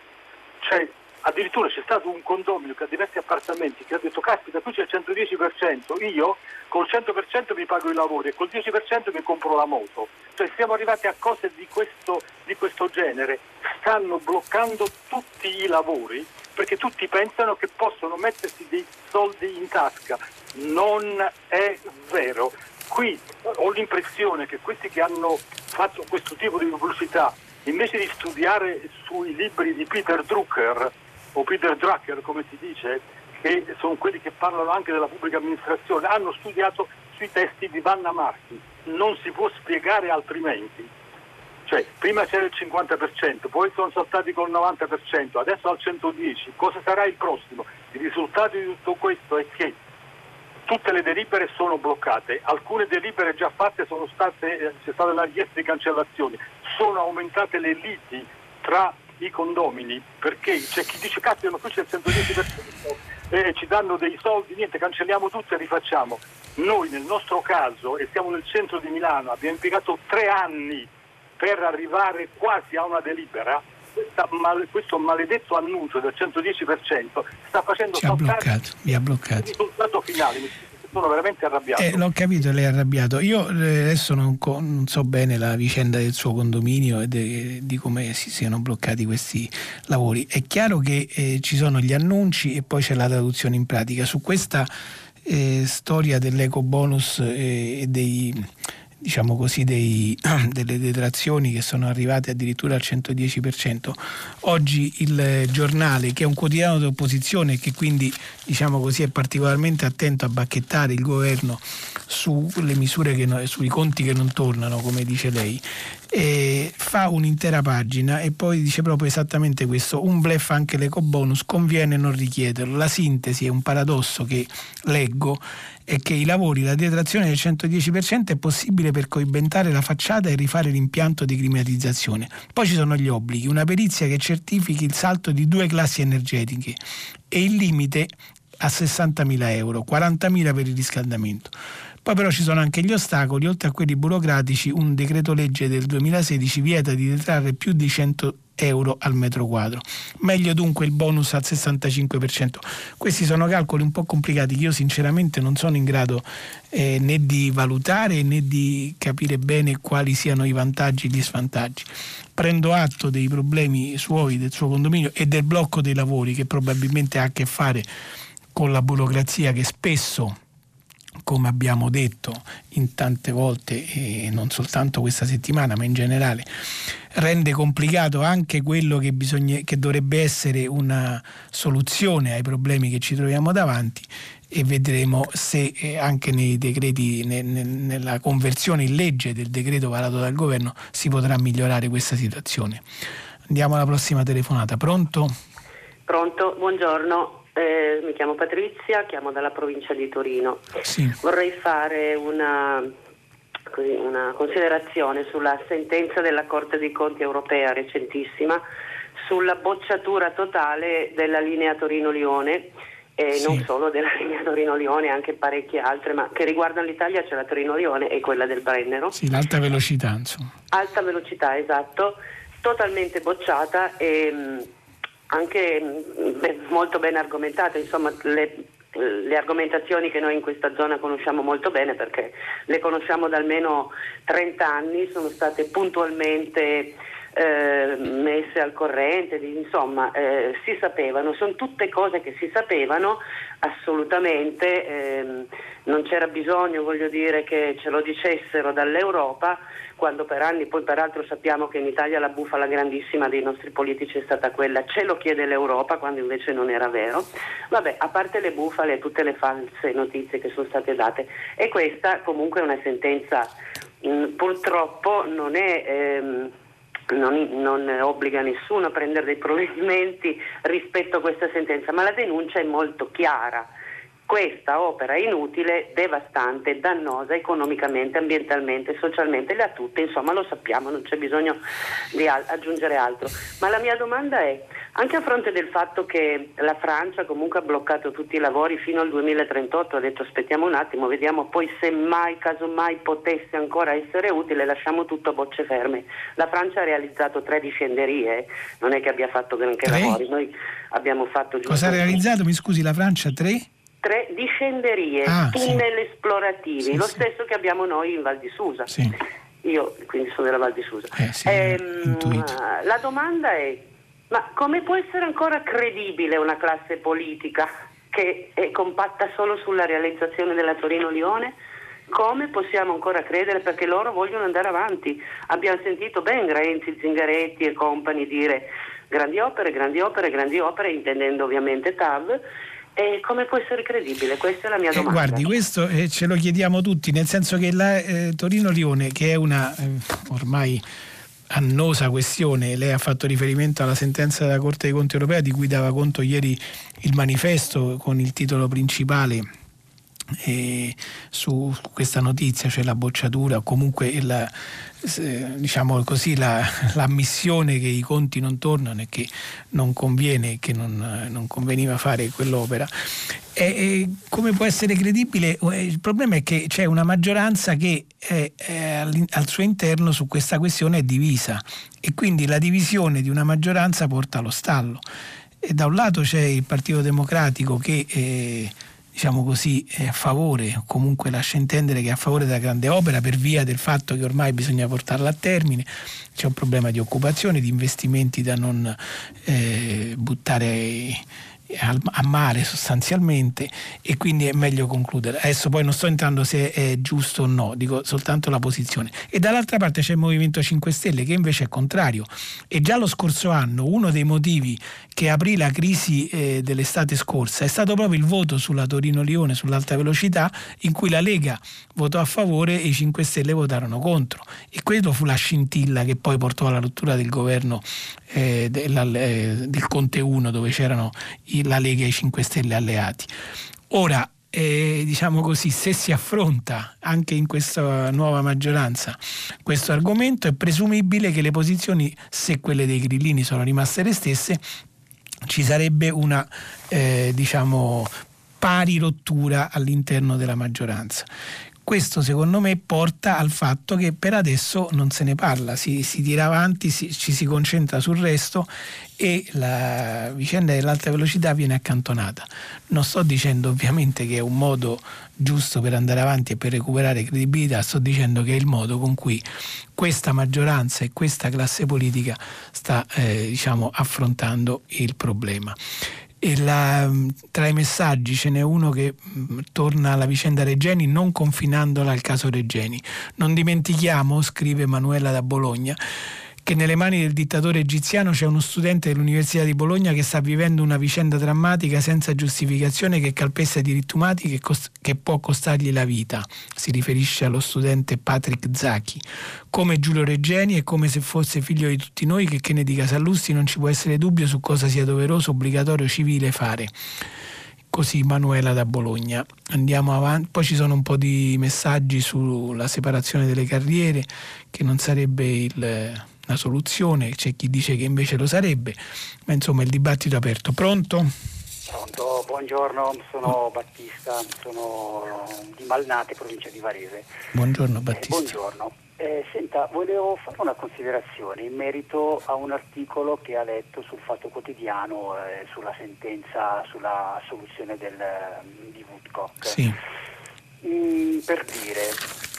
cioè addirittura c'è stato un condominio che ha diversi appartamenti che ha detto caspita qui c'è il 110%, io col 100% mi pago i lavori e col 10% mi compro la moto. Cioè siamo arrivati a cose di questo, di questo genere, stanno bloccando tutti i lavori perché tutti pensano che possono mettersi dei soldi in tasca. Non è vero. Qui ho l'impressione che questi che hanno fatto questo tipo di pubblicità, invece di studiare sui libri di Peter Drucker, o Peter Drucker come si dice, che sono quelli che parlano anche della pubblica amministrazione, hanno studiato sui testi di Vanna Marchi. Non si può spiegare altrimenti. Cioè, prima c'era il 50%, poi sono saltati col 90%, adesso al 110%. Cosa sarà il prossimo? Il risultato di tutto questo è che tutte le delibere sono bloccate, alcune delibere già fatte sono state, eh, c'è stata la richiesta di cancellazione, sono aumentate le liti tra i condomini perché c'è chi dice cazzo qui c'è il 110% e ci danno dei soldi, niente, cancelliamo tutto e rifacciamo. Noi nel nostro caso, e siamo nel centro di Milano, abbiamo impiegato tre anni per arrivare quasi a una delibera, Mal, questo maledetto annuncio del 110% sta facendo Ci saltare bloccato, mi ha bloccato. il risultato finale sono veramente arrabbiato. Eh, l'ho capito, lei è arrabbiato. Io eh, adesso non, non, so bene la vicenda del suo condominio e de, di come si siano bloccati questi lavori. È chiaro che eh, ci sono gli annunci e poi c'è la traduzione in pratica. Su questa eh, storia dell'eco bonus eh, e dei diciamo così, dei, delle detrazioni che sono arrivate addirittura al 110%. Oggi il giornale, che è un quotidiano di opposizione e che quindi diciamo così, è particolarmente attento a bacchettare il governo sulle misure che, sui conti che non tornano, come dice lei, fa un'intera pagina e poi dice proprio esattamente questo, un blef anche l'eco bonus, conviene non richiederlo. La sintesi è un paradosso che leggo è che i lavori, la detrazione del 110% è possibile per coibentare la facciata e rifare l'impianto di climatizzazione. Poi ci sono gli obblighi, una perizia che certifichi il salto di due classi energetiche e il limite a 60.000 euro, 40.000 per il riscaldamento. Poi però ci sono anche gli ostacoli, oltre a quelli burocratici, un decreto legge del 2016 vieta di detrarre più di 100 euro al metro quadro. Meglio dunque il bonus al 65%. Questi sono calcoli un po' complicati che io sinceramente non sono in grado eh, né di valutare né di capire bene quali siano i vantaggi e gli svantaggi. Prendo atto dei problemi suoi, del suo condominio e del blocco dei lavori che probabilmente ha a che fare con la burocrazia che spesso come abbiamo detto in tante volte, e non soltanto questa settimana, ma in generale, rende complicato anche quello che, bisogna, che dovrebbe essere una soluzione ai problemi che ci troviamo davanti e vedremo se eh, anche nei decreti, nella conversione in legge del decreto varato dal governo si potrà migliorare questa situazione. Andiamo alla prossima telefonata. Pronto? Pronto, buongiorno. Eh, mi chiamo Patrizia, chiamo dalla provincia di Torino. Sì. Vorrei fare una, così, una, considerazione sulla sentenza della Corte dei Conti europea recentissima sulla bocciatura totale della linea Torino-Lione e sì. non solo della linea Torino-Lione, anche parecchie altre, ma che riguardano l'Italia c'è la Torino-Lione e quella del Brennero. Sì, l'alta velocità, insomma. Alta velocità, esatto, totalmente bocciata e anche mm, beh, molto ben argomentate, insomma le, le, argomentazioni che noi in questa zona conosciamo molto bene perché le conosciamo da almeno 30 anni, sono state puntualmente eh, messe al corrente, insomma eh, si sapevano, sono tutte cose che si sapevano assolutamente, ehm, non c'era bisogno voglio dire che ce lo dicessero dall'Europa quando per anni, poi peraltro sappiamo che in Italia la bufala grandissima dei nostri politici è stata quella, ce lo chiede l'Europa quando invece non era vero. Vabbè, a parte le bufale e tutte le false notizie che sono state date, e questa comunque è una sentenza, mh, mm, purtroppo non è... Ehm, non, non, obbliga nessuno a prendere dei provvedimenti rispetto a questa sentenza, ma la denuncia è molto chiara questa opera inutile, devastante, dannosa economicamente, ambientalmente, socialmente, le ha tutte, insomma lo sappiamo, non c'è bisogno di al- aggiungere altro. Ma la mia domanda è, anche a fronte del fatto che la Francia comunque ha bloccato tutti i lavori fino al 2038, ha detto aspettiamo un attimo, vediamo poi se mai, casomai potesse ancora essere utile, lasciamo tutto a bocce ferme. La Francia ha realizzato tre discenderie, non è che abbia fatto granché Tre? lavori, noi abbiamo fatto giusto... Cosa ha realizzato? Mi scusi, la Francia 3? Tre discenderie, Ah, sì. tunnel esplorativi, Sì, lo sì. stesso che abbiamo noi in Val di Susa. Sì. Io quindi sono della Val di Susa. Eh, sì, intuito. la domanda è, ma come può essere ancora credibile una classe politica che è compatta solo sulla realizzazione della Torino-Lione? Come possiamo ancora credere? Perché loro vogliono andare avanti. Abbiamo sentito ben Renzi, Zingaretti e compagni dire grandi opere, grandi opere, grandi opere, intendendo ovviamente TAV. E come può essere credibile? Questa è la mia Eh, domanda. guardi, questo eh, ce lo chiediamo tutti, nel senso che la eh, Torino-Lione, che è una eh, ormai annosa questione, lei ha fatto riferimento alla sentenza della Corte dei Conti europea di cui dava conto ieri il manifesto con il titolo principale eh, su questa notizia, cioè la bocciatura o comunque la, eh, diciamo così, la, l'ammissione che i conti non tornano e che non conviene, che non, non conveniva fare quell'opera. E, e come può essere credibile? Eh, Il problema è che c'è una maggioranza che è, è al suo interno su questa questione è divisa e quindi la divisione di una maggioranza porta allo stallo. E da un lato c'è il Partito Democratico che eh, diciamo così, è a favore, o comunque lascia intendere che è a favore della grande opera per via del fatto che ormai bisogna portarla a termine, c'è un problema di occupazione, di investimenti da non eh, buttare a mare sostanzialmente e quindi è meglio concludere. Adesso poi non sto entrando se è giusto o no, dico soltanto la posizione. E dall'altra parte c'è il Movimento 5 Stelle che invece è contrario e già lo scorso anno uno dei motivi che aprì la crisi eh, dell'estate scorsa è stato proprio il voto sulla Torino-Lione, sull'alta velocità, in cui la Lega votò a favore e i 5 Stelle votarono contro. E quello fu la scintilla che poi portò alla rottura del governo eh, della- eh, del Conte 1, dove c'erano i- la Lega e i 5 Stelle alleati. Ora, eh, diciamo così, se si affronta anche in questa nuova maggioranza questo argomento, è presumibile che le posizioni, se quelle dei grillini sono rimaste le stesse, ci sarebbe una eh, diciamo pari rottura all'interno della maggioranza. Questo secondo me porta al fatto che per adesso non se ne parla, si, si tira avanti, si- ci si concentra sul resto e la vicenda dell'alta velocità viene accantonata. Non sto dicendo ovviamente che è un modo giusto per andare avanti e per recuperare credibilità, sto dicendo che è il modo con cui questa maggioranza e questa classe politica sta eh, diciamo, affrontando il problema. La- tra i messaggi ce n'è uno che mh, torna alla vicenda Regeni non confinandola al caso Regeni. Non dimentichiamo, scrive Manuela da Bologna, che nelle mani del dittatore egiziano c'è uno studente dell'Università di Bologna che sta vivendo una vicenda drammatica senza giustificazione che calpesta i diritti umani che, cost- che può costargli la vita. Si riferisce allo studente Patrick Zacchi. Come Giulio Regeni e come se fosse figlio di tutti noi che Kennedy Casallusti non ci può essere dubbio su cosa sia doveroso, obbligatorio, civile fare. Così Manuela da Bologna. Andiamo avanti. Poi ci sono un po' di messaggi sulla separazione delle carriere, che non sarebbe il- la soluzione, c'è chi dice che invece lo sarebbe, ma insomma il dibattito è aperto. Pronto? Pronto, buongiorno, sono Battista, sono di Malnate, provincia di Varese. Buongiorno Eh, Battista. buongiorno. Eh, senta, volevo fare una considerazione in merito a un articolo che ha letto sul Fatto Quotidiano eh, sulla sentenza sulla soluzione del, eh, di Woodcock. Sì. Mm, per dire,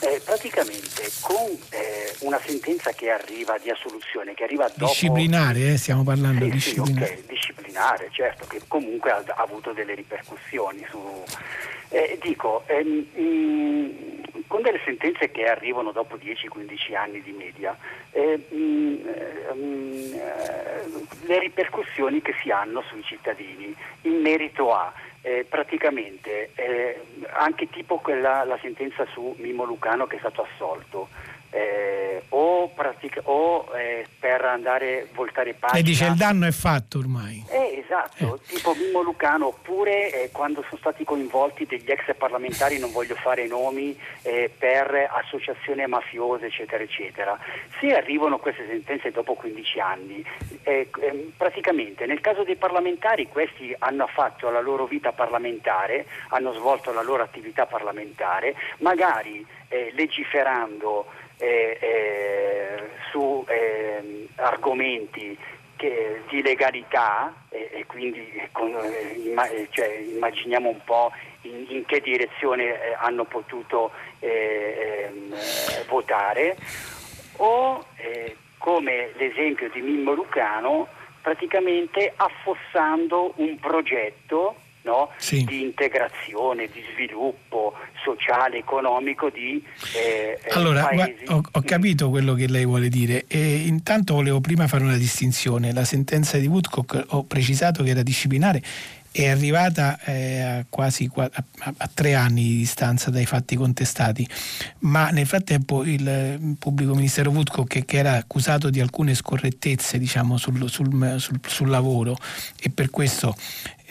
eh, praticamente con eh, una sentenza che arriva di assoluzione, che arriva dopo... Disciplinare, eh, stiamo parlando Sì, di sì, disciplinare. ok, disciplinare, certo, che comunque ha, ha avuto delle ripercussioni su... Eh, dico, ehm, mm, con delle sentenze che arrivano dopo 10-15 anni di media, mm, eh, mm, eh, le ripercussioni che si hanno sui cittadini in merito a eh, praticamente eh, anche tipo quella, la sentenza su Mimo Lucano che è stato assolto, eh, o, pratica- o, eh, per andare voltare pagina Lei dice il danno è fatto ormai. eh, Esatto, eh. tipo Mimmo Lucano, oppure eh, quando sono stati coinvolti degli ex parlamentari, non voglio fare nomi, eh, per associazioni mafiose, eccetera, eccetera. Se arrivano queste sentenze dopo 15 anni, praticamente nel caso dei parlamentari questi hanno fatto la loro vita parlamentare, hanno svolto la loro attività parlamentare, magari legiferando eh, su ehm, argomenti che, di legalità e, quindi con, eh, imma, eh, cioè, immaginiamo un po' in, in che direzione eh, hanno potuto eh, ehm, votare o eh, come l'esempio di Mimmo Lucano praticamente affossando un progetto no? sì. di integrazione, di sviluppo sociale, economico di eh, eh allora, paesi. Ho, ho, capito quello che lei vuole dire e intanto volevo prima fare una distinzione. La sentenza di Woodcock ho precisato che era disciplinare è arrivata eh, a quasi a, a, tre anni di distanza dai fatti contestati, ma nel frattempo il pubblico ministero Woodcock, che, che era accusato di alcune scorrettezze diciamo, sul, sul, sul, sul lavoro e per questo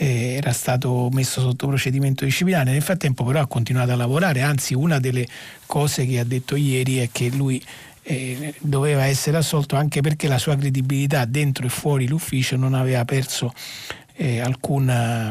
eh, era stato messo sotto procedimento disciplinare, nel frattempo però ha continuato a lavorare, anzi una delle cose che ha detto ieri è che lui eh, doveva essere assolto anche perché la sua credibilità dentro e fuori l'ufficio non aveva perso eh, alcuna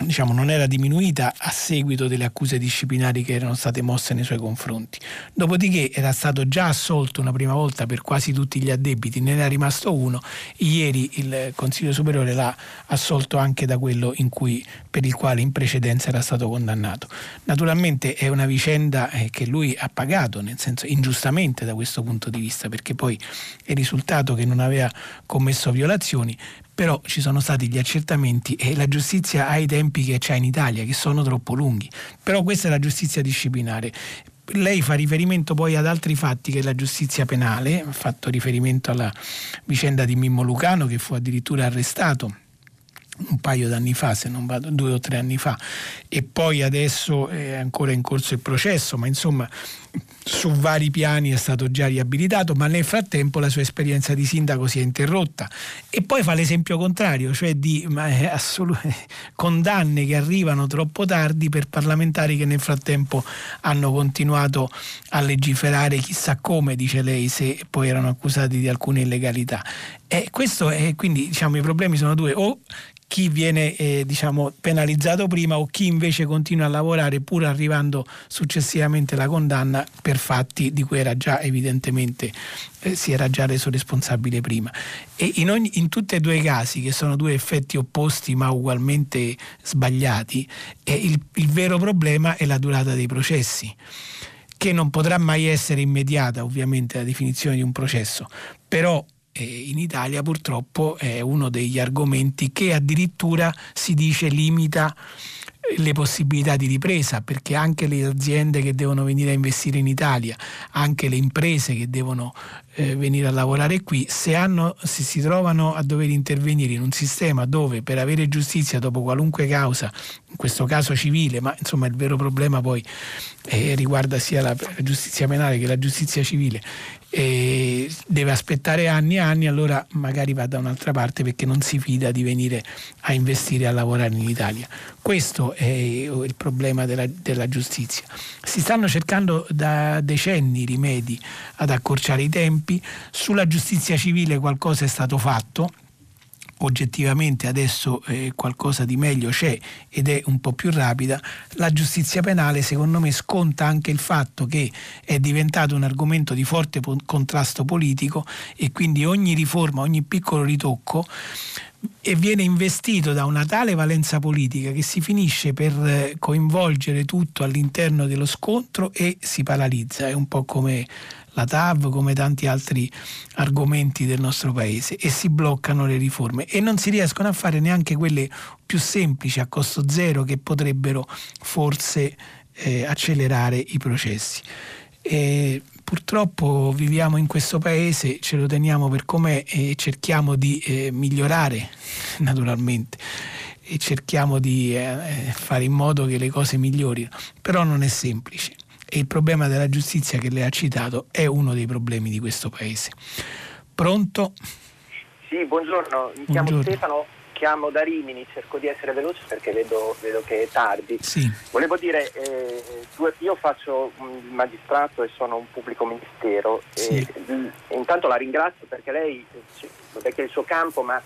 diciamo, non era diminuita a seguito delle accuse disciplinari che erano state mosse nei suoi confronti. Dopodiché era stato già assolto una prima volta per quasi tutti gli addebiti, ne era rimasto uno. Ieri il Consiglio Superiore l'ha assolto anche da quello cui, per il quale in precedenza era stato condannato. Naturalmente è una vicenda eh, che lui ha pagato, nel senso ingiustamente da questo punto di vista, perché poi è risultato che non aveva commesso violazioni, però ci sono stati gli accertamenti e la giustizia ha i tempi che c'è in Italia, che sono troppo lunghi. Però questa è la giustizia disciplinare. Lei fa riferimento poi ad altri fatti che la giustizia penale, ha fatto riferimento alla vicenda di Mimmo Lucano che fu addirittura arrestato un paio d'anni fa, se non vado, due o tre anni fa, e poi adesso è ancora in corso il processo, ma insomma su vari piani è stato già riabilitato, ma nel frattempo la sua esperienza di sindaco si è interrotta. E poi fa l'esempio contrario, cioè di assolut- condanne che arrivano troppo tardi per parlamentari che nel frattempo hanno continuato a legiferare chissà come, dice lei, se poi erano accusati di alcune illegalità. E questo è quindi diciamo i problemi sono due, o chi viene eh, diciamo, penalizzato prima o chi invece continua a lavorare pur arrivando successivamente alla condanna per fatti di cui era già evidentemente eh, si era già reso responsabile prima. E in, ogni, in tutti e due i casi, che sono due effetti opposti ma ugualmente sbagliati, eh, il, il vero problema è la durata dei processi che non potrà mai essere immediata ovviamente la definizione di un processo, però in Italia purtroppo è uno degli argomenti che addirittura si dice limita le possibilità di ripresa perché anche le aziende che devono venire a investire in Italia, anche le imprese che devono eh, venire a lavorare qui, se, hanno, se, si trovano a dover intervenire in un sistema dove per avere giustizia dopo qualunque causa, in questo caso civile, ma insomma il vero problema poi eh, riguarda sia la, giustizia penale che la giustizia civile, e deve aspettare anni e anni, allora magari va da un'altra parte perché non si fida di venire a investire e a lavorare in Italia. Questo è il problema della, della giustizia. Si stanno cercando da decenni rimedi ad accorciare i tempi, sulla giustizia civile qualcosa è stato fatto, oggettivamente adesso eh, qualcosa di meglio c'è ed è un po' più rapida, la giustizia penale secondo me sconta anche il fatto che è diventato un argomento di forte po- contrasto politico e quindi ogni riforma, ogni piccolo ritocco e viene investito da una tale valenza politica che si finisce per eh, coinvolgere tutto all'interno dello scontro e si paralizza, è un po' come la TAV come tanti altri argomenti del nostro paese e si bloccano le riforme e non si riescono a fare neanche quelle più semplici a costo zero che potrebbero forse eh, accelerare i processi. E purtroppo viviamo in questo paese, ce lo teniamo per com'è e cerchiamo di eh, migliorare naturalmente e cerchiamo di eh, fare in modo che le cose migliorino, però non è semplice e il problema della giustizia che lei ha citato è uno dei problemi di questo paese. Pronto? Sì, buongiorno, mi chiamo buongiorno. Stefano, chiamo da Rimini, cerco di essere veloce perché vedo, vedo che è tardi. Sì. Volevo dire, eh, io faccio il magistrato e sono un pubblico ministero. Sì. E, intanto la ringrazio perché lei, non è che è il suo campo, ma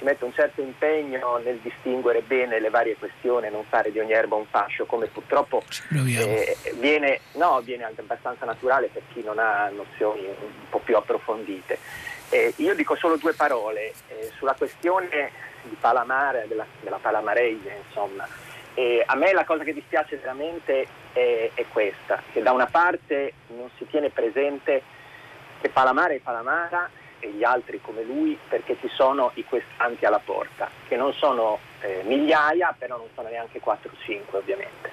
si mette un certo impegno nel distinguere bene le varie questioni non fare di ogni erba un fascio, come purtroppo eh, viene, no, viene anche abbastanza naturale per chi non ha nozioni un po' più approfondite. Eh, io dico solo due parole eh, sulla questione di Palamare, della, della Palamarese, insomma. a me la cosa che dispiace veramente è, è questa, che da una parte non si tiene presente che Palamare è Palamara e gli altri come lui perché ci sono i questanti alla porta, che non sono eh, migliaia, però non sono neanche 4-5 ovviamente.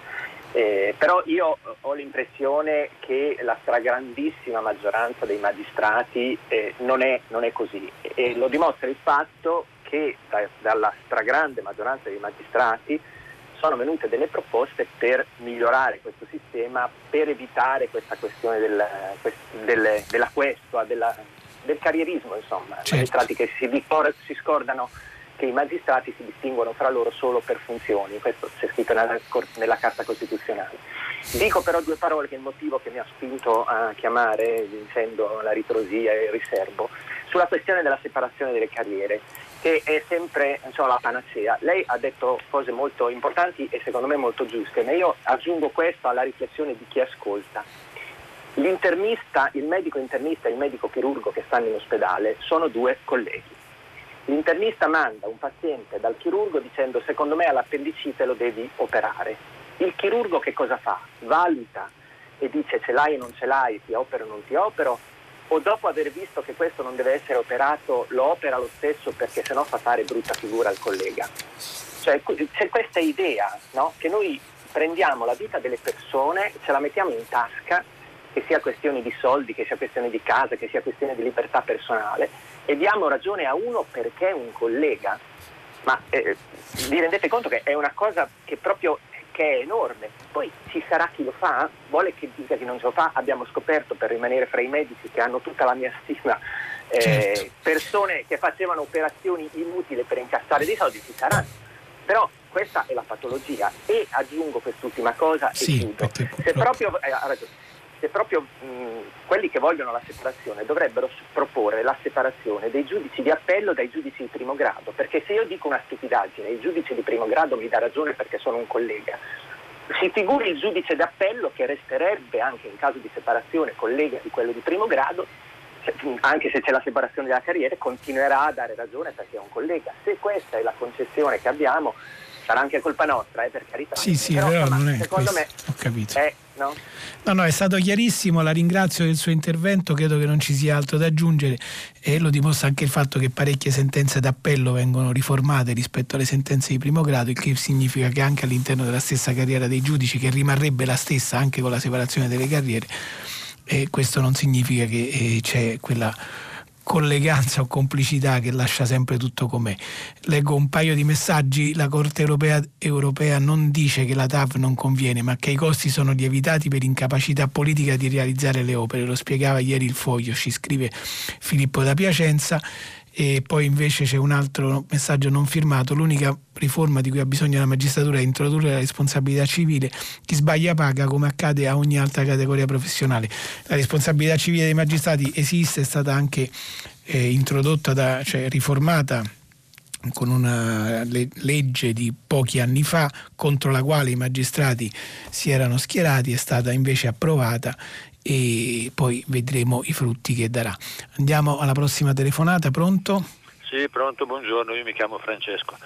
Eh, però io ho l'impressione che la stragrandissima maggioranza dei magistrati eh, non, è, non, è, così e lo dimostra il fatto che da, dalla stragrande maggioranza dei magistrati sono venute delle proposte per migliorare questo sistema, per evitare questa questione del, del, della questua, della, del carrierismo, insomma, certo. magistrati che si, si, scordano che i magistrati si distinguono fra loro solo per funzioni, questo c'è scritto nella, nella Carta Costituzionale. Dico però due parole che è il motivo che mi ha spinto a chiamare, vincendo la ritrosia e il riservo, sulla questione della separazione delle carriere, che è sempre insomma, la panacea. Lei ha detto cose molto importanti e secondo me molto giuste, ma io aggiungo questo alla riflessione di chi ascolta L'internista, il medico internista e il medico chirurgo che stanno in ospedale sono due colleghi. L'internista manda un paziente dal chirurgo dicendo secondo me all'appendicite lo devi operare. Il chirurgo che cosa fa? Valuta e dice ce l'hai o non ce l'hai, ti opero o non ti opero, o dopo aver visto che questo non deve essere operato lo opera lo stesso perché sennò fa fare brutta figura al collega. Cioè, c'è questa idea no? che noi prendiamo la vita delle persone, ce la mettiamo in tasca che sia questione di soldi, che sia questione di casa, che sia questione di libertà personale e diamo ragione a uno perché è un collega. Ma eh, vi rendete conto che è una cosa che proprio che è enorme. Poi ci sarà chi lo fa, vuole che dica chi non ce lo fa, abbiamo scoperto per rimanere fra i medici che hanno tutta la mia stima, eh, certo. persone che facevano operazioni inutili per incassare dei soldi, ci saranno. Però questa è la patologia e aggiungo quest'ultima cosa sì, e chiudo. Se proprio, eh, se proprio mh, quelli che vogliono la separazione dovrebbero proporre la separazione dei giudici di appello dai giudici di primo grado, perché se io dico una stupidaggine, il giudice di primo grado mi dà ragione perché sono un collega. Si figuri il giudice d'appello che resterebbe anche in caso di separazione collega di quello di primo grado, anche se c'è la separazione della carriera, continuerà a dare ragione perché è un collega. Se questa è la concezione che abbiamo, sarà anche colpa nostra, eh, per carità. Sì, sì, però, però non è secondo questo. me Ho capito. È, no? no, no, è stato chiarissimo, la ringrazio del suo intervento, credo che non ci sia altro da aggiungere e lo dimostra anche il fatto che parecchie sentenze d'appello vengono riformate rispetto alle sentenze di primo grado, il che significa che anche all'interno della stessa carriera dei giudici, che rimarrebbe la stessa anche con la separazione delle carriere, eh, questo non significa che eh, c'è quella colleganza o complicità che lascia sempre tutto com'è. Leggo un paio di messaggi, la Corte europea, europea, non dice che la TAV non conviene, ma che i costi sono lievitati per incapacità politica di realizzare le opere, lo spiegava ieri il foglio, ci scrive Filippo da Piacenza e poi invece c'è un altro messaggio non firmato, l'unica riforma di cui ha bisogno la magistratura è introdurre la responsabilità civile, chi sbaglia paga come accade a ogni altra categoria professionale. La responsabilità civile dei magistrati esiste, è stata anche eh, introdotta, da, cioè riformata con una legge di pochi anni fa contro la quale i magistrati si erano schierati, è stata invece approvata e poi vedremo i frutti che darà. Andiamo alla prossima telefonata, pronto? Sì, pronto, buongiorno, io mi chiamo Francesco.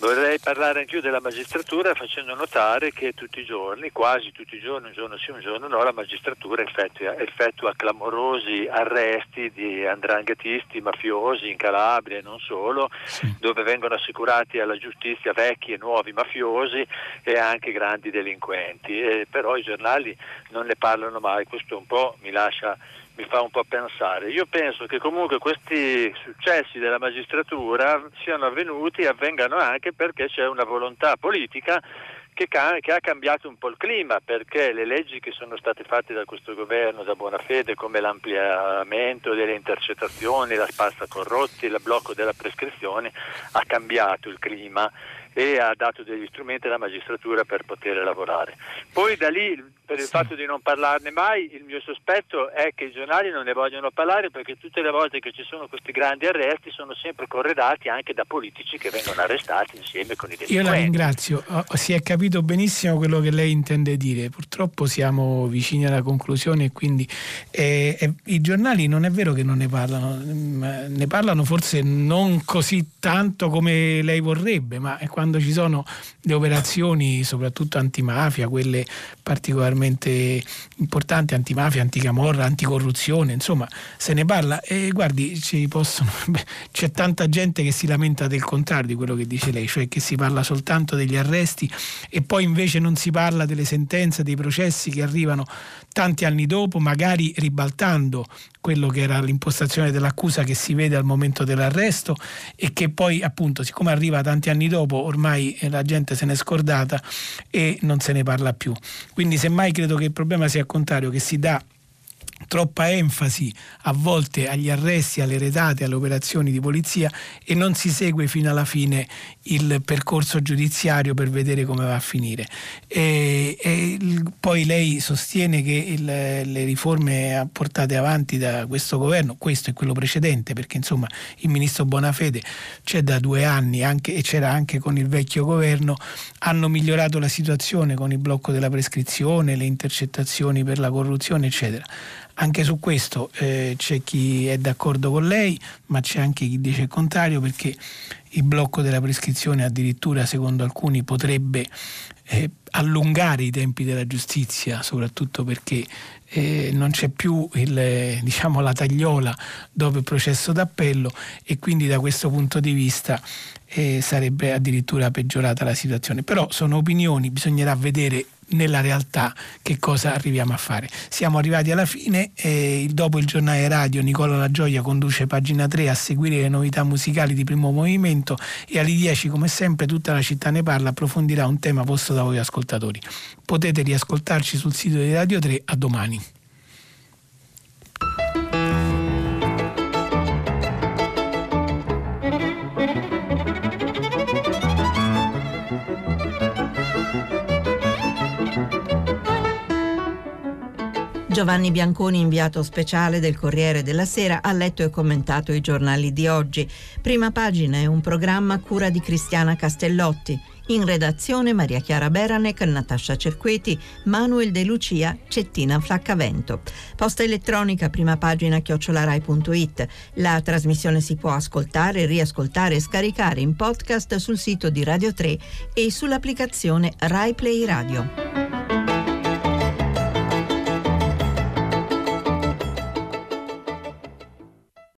Vorrei parlare anch'io della magistratura facendo notare che tutti i giorni, quasi tutti i giorni, un giorno sì, un giorno no, la magistratura effettua, effettua clamorosi arresti di andrangatisti, mafiosi in Calabria e non solo, sì. dove vengono assicurati alla giustizia vecchi e nuovi mafiosi e anche grandi delinquenti. E però i giornali non ne parlano mai, questo un po' mi lascia mi fa un po' pensare. Io penso che comunque questi successi della magistratura siano avvenuti e avvengano anche perché c'è una volontà politica che, che, ha cambiato un po' il clima perché le leggi che sono state fatte da questo governo da buona fede come l'ampliamento delle intercettazioni, la spazza corrotti, il blocco della prescrizione ha cambiato il clima e ha dato degli strumenti alla magistratura per poter lavorare. Poi da lì, per il sì. fatto di non parlarne mai, il mio sospetto è che i giornali non ne vogliono parlare perché tutte le volte che ci sono questi grandi arresti sono sempre corredati anche da politici che vengono arrestati insieme con i delinquenti. Io la ringrazio, si è capito benissimo quello che lei intende dire, purtroppo siamo vicini alla conclusione e quindi eh, eh, i giornali non è vero che non ne parlano, ne parlano forse non così tanto come lei vorrebbe, ma quando ci sono le operazioni, soprattutto antimafia, quelle particolarmente importanti, antimafia, anticamorra, anticorruzione, insomma, se ne parla e guardi, possono, beh, c'è tanta gente che si lamenta del contrario di quello che dice lei, cioè che si parla soltanto degli arresti e poi invece non si parla delle sentenze, dei processi che arrivano tanti anni dopo, magari ribaltando quello che era l'impostazione dell'accusa che si vede al momento dell'arresto e che poi appunto siccome arriva tanti anni dopo ormai la gente se n'è scordata e non se ne parla più. Quindi semmai credo che il problema sia al contrario, che si dà troppa enfasi a volte agli arresti, alle redate, alle operazioni di polizia e non si segue fino alla fine il percorso giudiziario per vedere come va a finire. E, e poi lei sostiene che il, le riforme portate avanti da questo governo, questo e quello precedente, perché insomma il ministro Bonafede c'è da due anni anche, e c'era anche con il vecchio governo, hanno migliorato la situazione con il blocco della prescrizione, le intercettazioni per la corruzione, eccetera anche su questo eh, c'è chi è d'accordo con lei, ma c'è anche chi dice il contrario perché il blocco della prescrizione addirittura secondo alcuni potrebbe eh, allungare i tempi della giustizia, soprattutto perché eh, non c'è più il, diciamo, la tagliola dopo il processo d'appello e quindi da questo punto di vista eh, sarebbe addirittura peggiorata la situazione. Però sono opinioni, bisognerà vedere nella realtà che cosa arriviamo a fare. Siamo arrivati alla fine, eh, dopo il giornale radio Nicola La Gioia conduce pagina 3 a seguire le novità musicali di primo movimento e alle 10 come sempre tutta la città ne parla approfondirà un tema posto da voi ascoltatori. Potete riascoltarci sul sito di Radio 3 a domani. Giovanni Bianconi, inviato speciale del Corriere della Sera, ha letto e commentato i giornali di oggi. Prima pagina è un programma a cura di Cristiana Castellotti. In redazione Maria Chiara Beranec, Natascia Cerqueti, Manuel De Lucia, Cettina Flaccavento. Posta elettronica prima pagina chiocciolarai.it. La trasmissione si può ascoltare, riascoltare e scaricare in podcast sul sito di Radio 3 e sull'applicazione Rai Play Radio.